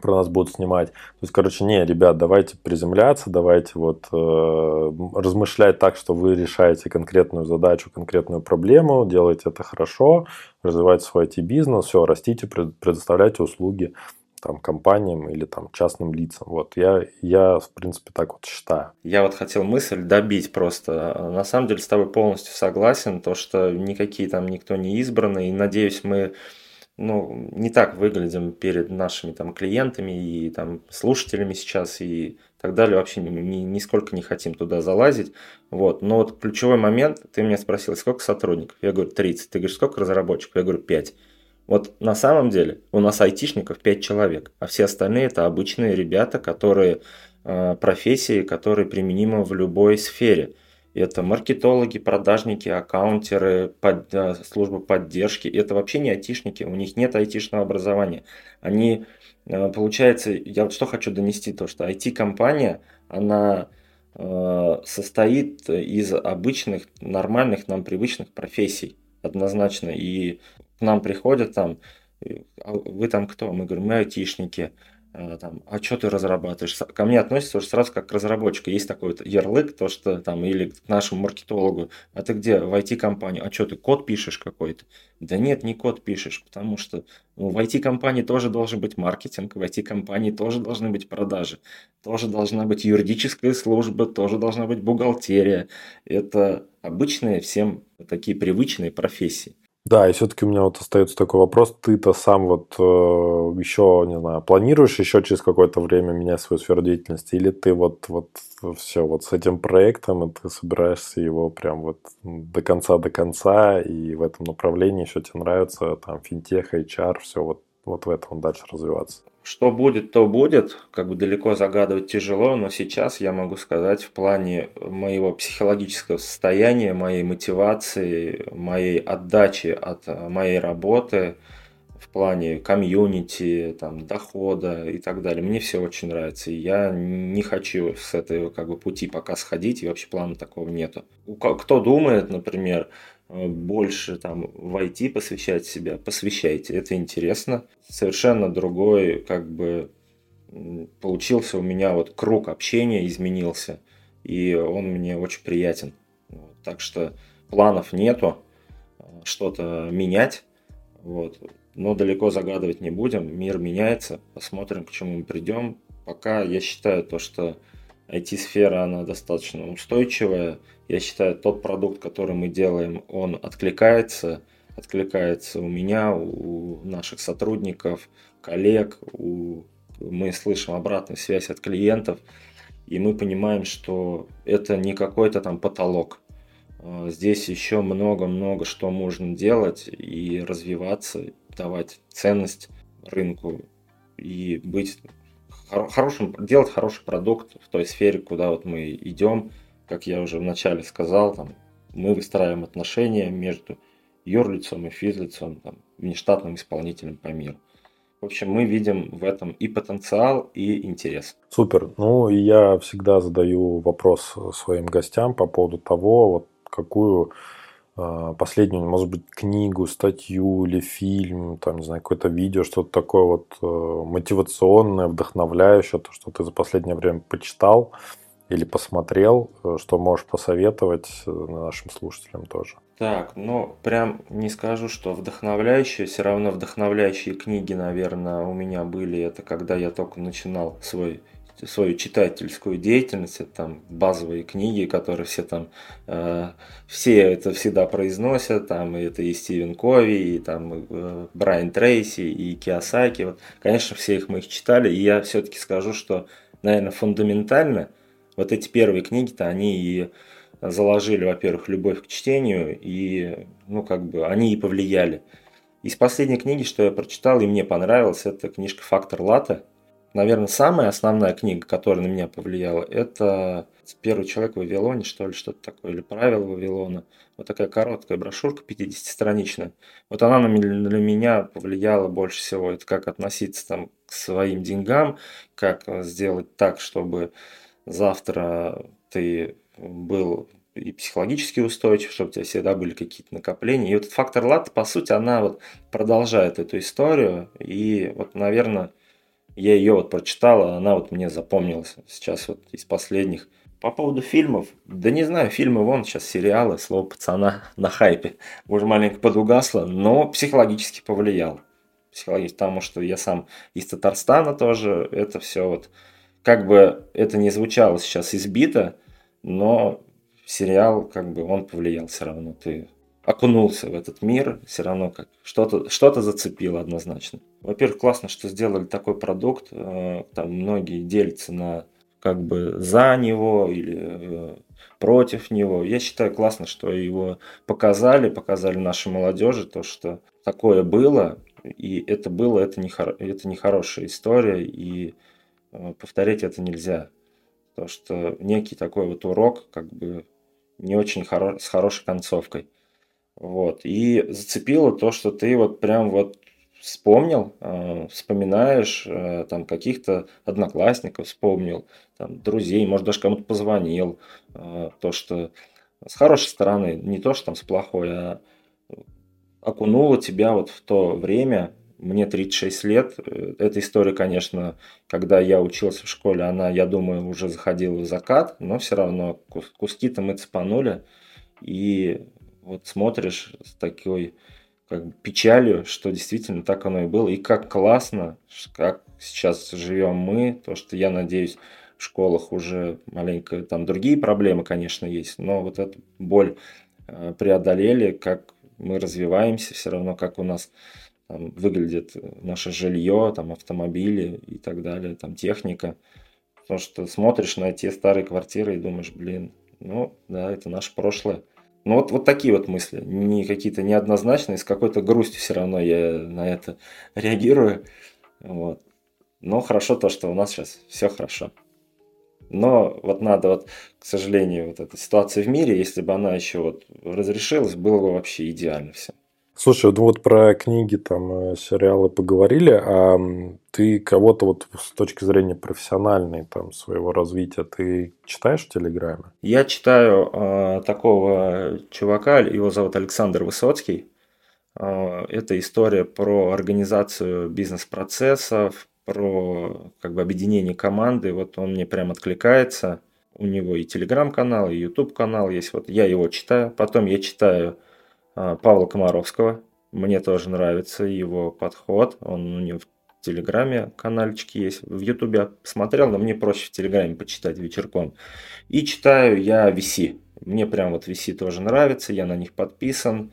про нас будут снимать. То есть, короче, не, ребят, давайте приземляться, давайте вот э, размышлять так, что вы решаете конкретную задачу, конкретную проблему, делаете это хорошо, развивайте свой IT-бизнес, все, растите, предоставляйте услуги там, компаниям или там, частным лицам. Вот я, я, в принципе, так вот считаю. Я вот хотел мысль добить просто. На самом деле с тобой полностью согласен, то, что никакие там никто не избранный, и надеюсь, мы ну, не так выглядим перед нашими там клиентами и там слушателями сейчас и так далее. Вообще ни, ни, нисколько не хотим туда залазить. Вот. Но вот ключевой момент, ты меня спросил, сколько сотрудников? Я говорю, 30. Ты говоришь, сколько разработчиков? Я говорю, 5. Вот на самом деле у нас айтишников 5 человек, а все остальные это обычные ребята, которые э, профессии, которые применимы в любой сфере. Это маркетологи, продажники, аккаунтеры, под, э, служба поддержки. Это вообще не айтишники, у них нет айтишного образования. Они, э, получается, я вот что хочу донести, то что IT-компания, она состоит из обычных, нормальных, нам привычных профессий однозначно. И нам приходят там, а вы там кто? Мы говорим, мы айтишники. А, там, а что ты разрабатываешь? Ко мне относятся уже сразу как к разработчику. Есть такой вот ярлык, то что там, или к нашему маркетологу, а ты где? В IT-компании. А что ты, код пишешь какой-то? Да нет, не код пишешь, потому что ну, в IT-компании тоже должен быть маркетинг, в IT-компании тоже должны быть продажи, тоже должна быть юридическая служба, тоже должна быть бухгалтерия. Это обычные всем такие привычные профессии. Да, и все-таки у меня вот остается такой вопрос. Ты-то сам вот э, еще, не знаю, планируешь еще через какое-то время менять свою сферу деятельности? Или ты вот, вот все вот с этим проектом, и ты собираешься его прям вот до конца, до конца, и в этом направлении еще тебе нравится там финтех, HR, все вот, вот в этом дальше развиваться? Что будет, то будет. Как бы далеко загадывать тяжело, но сейчас я могу сказать в плане моего психологического состояния, моей мотивации, моей отдачи от э, моей работы, в плане комьюнити, там, дохода и так далее. Мне все очень нравится. И я не хочу с этого как бы, пути пока сходить, и вообще плана такого нету. Кто думает, например, больше там в IT посвящать себя, посвящайте, это интересно. Совершенно другой как бы получился у меня вот круг общения изменился, и он мне очень приятен. Так что планов нету что-то менять, вот. но далеко загадывать не будем. Мир меняется, посмотрим, к чему мы придем. Пока я считаю то, что IT-сфера, она достаточно устойчивая. Я считаю, тот продукт, который мы делаем, он откликается, откликается у меня, у наших сотрудников, коллег, у... мы слышим обратную связь от клиентов, и мы понимаем, что это не какой-то там потолок. А, здесь еще много-много что можно делать и развиваться, давать ценность рынку и быть хорошим, делать хороший продукт в той сфере, куда вот мы идем. Как я уже вначале сказал, там, мы выстраиваем отношения между юрлицом и физлицом, там, внештатным исполнителем по миру. В общем, мы видим в этом и потенциал, и интерес. Супер. Ну, и я всегда задаю вопрос своим гостям по поводу того, вот какую последнюю, может быть, книгу, статью или фильм, там, не знаю, какое-то видео, что-то такое вот э, мотивационное, вдохновляющее, то, что ты за последнее время почитал или посмотрел, э, что можешь посоветовать э, нашим слушателям тоже. Так, ну, прям не скажу, что вдохновляющие, все равно вдохновляющие книги, наверное, у меня были, это когда я только начинал свой свою читательскую деятельность, это там базовые книги, которые все там, э, все это всегда произносят, там и это и Стивен Кови, и там э, Брайан Трейси, и Киосаки, вот, конечно, все их мы их читали, и я все-таки скажу, что, наверное, фундаментально вот эти первые книги-то, они и заложили, во-первых, любовь к чтению, и, ну, как бы, они и повлияли. Из последней книги, что я прочитал, и мне понравилось, это книжка «Фактор лата», наверное, самая основная книга, которая на меня повлияла, это «Первый человек в Вавилоне», что ли, что-то такое, или «Правила Вавилона». Вот такая короткая брошюрка, 50-страничная. Вот она для меня повлияла больше всего. Это как относиться там к своим деньгам, как сделать так, чтобы завтра ты был и психологически устойчив, чтобы у тебя всегда были какие-то накопления. И вот фактор лат, по сути, она вот продолжает эту историю. И вот, наверное, я ее вот прочитал, она вот мне запомнилась сейчас вот из последних. По поводу фильмов, да не знаю, фильмы вон сейчас сериалы, слово пацана на хайпе уже маленько подугасло, но психологически повлиял. Психологически, потому что я сам из Татарстана тоже, это все вот, как бы это не звучало сейчас избито, но сериал, как бы он повлиял все равно. Ты окунулся в этот мир, все равно как что-то что зацепило однозначно. Во-первых, классно, что сделали такой продукт, э, там многие делятся на как бы за него или э, против него. Я считаю классно, что его показали, показали нашей молодежи, то, что такое было, и это было, это не, это не хорошая история, и э, повторять это нельзя. То, что некий такой вот урок, как бы не очень хоро с хорошей концовкой. Вот. И зацепило то, что ты вот прям вот вспомнил, э, вспоминаешь э, там каких-то одноклассников, вспомнил, там, друзей, может даже кому-то позвонил, э, то, что с хорошей стороны, не то, что там с плохой, а окунуло тебя вот в то время, мне 36 лет, эта история, конечно, когда я учился в школе, она, я думаю, уже заходила в закат, но все равно куски-то мы цепанули, и вот смотришь с такой как бы печалью, что действительно так оно и было. И как классно, как сейчас живем мы, то, что я надеюсь, в школах уже маленько там другие проблемы, конечно, есть, но вот эту боль э, преодолели, как мы развиваемся, все равно как у нас там, выглядит наше жилье, там автомобили и так далее, там техника. Потому что смотришь на те старые квартиры и думаешь, блин, ну да, это наше прошлое. Ну вот, вот такие вот мысли, не какие-то неоднозначные, с какой-то грустью все равно я на это реагирую. Вот. Но хорошо то, что у нас сейчас все хорошо. Но вот надо вот, к сожалению, вот эта ситуация в мире, если бы она еще вот разрешилась, было бы вообще идеально все. Слушай, ну вот про книги, там, э, сериалы поговорили, а ты кого-то вот с точки зрения профессиональной, там, своего развития, ты читаешь в Телеграме? Я читаю э, такого чувака, его зовут Александр Высоцкий. Э, это история про организацию бизнес-процессов, про как бы объединение команды, вот он мне прям откликается. У него и телеграм-канал, и YouTube канал есть. Вот я его читаю. Потом я читаю Павла Комаровского. Мне тоже нравится его подход. Он у него в Телеграме каналчики есть. В Ютубе смотрел, но мне проще в Телеграме почитать вечерком. И читаю я VC. Мне прям вот VC тоже нравится, я на них подписан.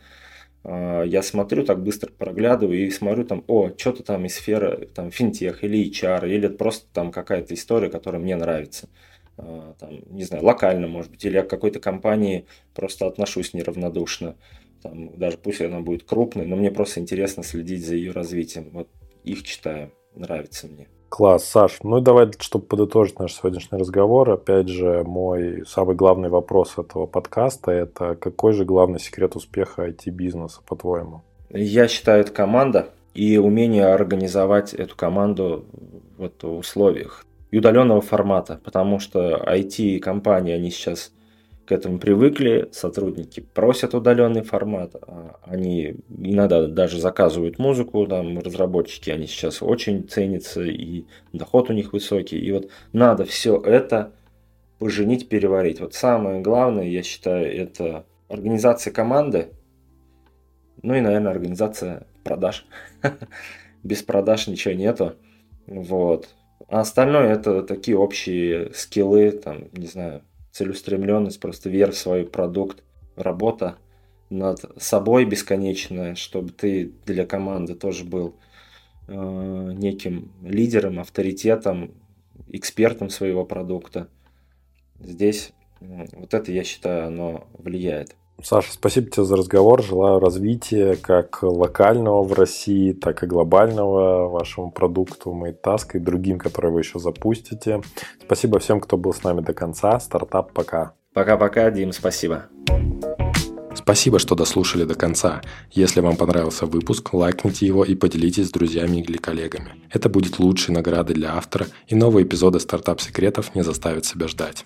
А, я смотрю, так быстро проглядываю и смотрю там, о, что-то там из сферы там, финтех или HR, или просто там какая-то история, которая мне нравится. А, там, не знаю, локально, может быть, или я к какой-то компании просто отношусь неравнодушно. Там, даже пусть она будет крупной, но мне просто интересно следить за ее развитием. Вот их читаю, нравится мне. Класс, Саш. Ну и давай, чтобы подытожить наш сегодняшний разговор, опять же, мой самый главный вопрос этого подкаста – это какой же главный секрет успеха IT-бизнеса, по-твоему? Я считаю, это команда и умение организовать эту команду в условиях и удаленного формата, потому что IT-компании, они сейчас к этому привыкли, сотрудники просят удаленный формат, а они иногда даже заказывают музыку, там разработчики, они сейчас очень ценятся, и доход у них высокий, и вот надо все это поженить, переварить. Вот самое главное, я считаю, это организация команды, ну и, наверное, организация продаж. Без продаж ничего нету. Вот. А остальное это такие общие скиллы, там, не знаю, целеустремленность, просто вера в свой продукт, работа над собой бесконечная, чтобы ты для команды тоже был э, неким лидером, авторитетом, экспертом своего продукта. Здесь вот это, я считаю, оно влияет. Саша, спасибо тебе за разговор. Желаю развития как локального в России, так и глобального вашему продукту MadeTask и другим, которые вы еще запустите. Спасибо всем, кто был с нами до конца. Стартап пока. Пока-пока, Дим, спасибо. Спасибо, что дослушали до конца. Если вам понравился выпуск, лайкните его и поделитесь с друзьями или коллегами. Это будет лучшей наградой для автора, и новые эпизоды стартап-секретов не заставят себя ждать.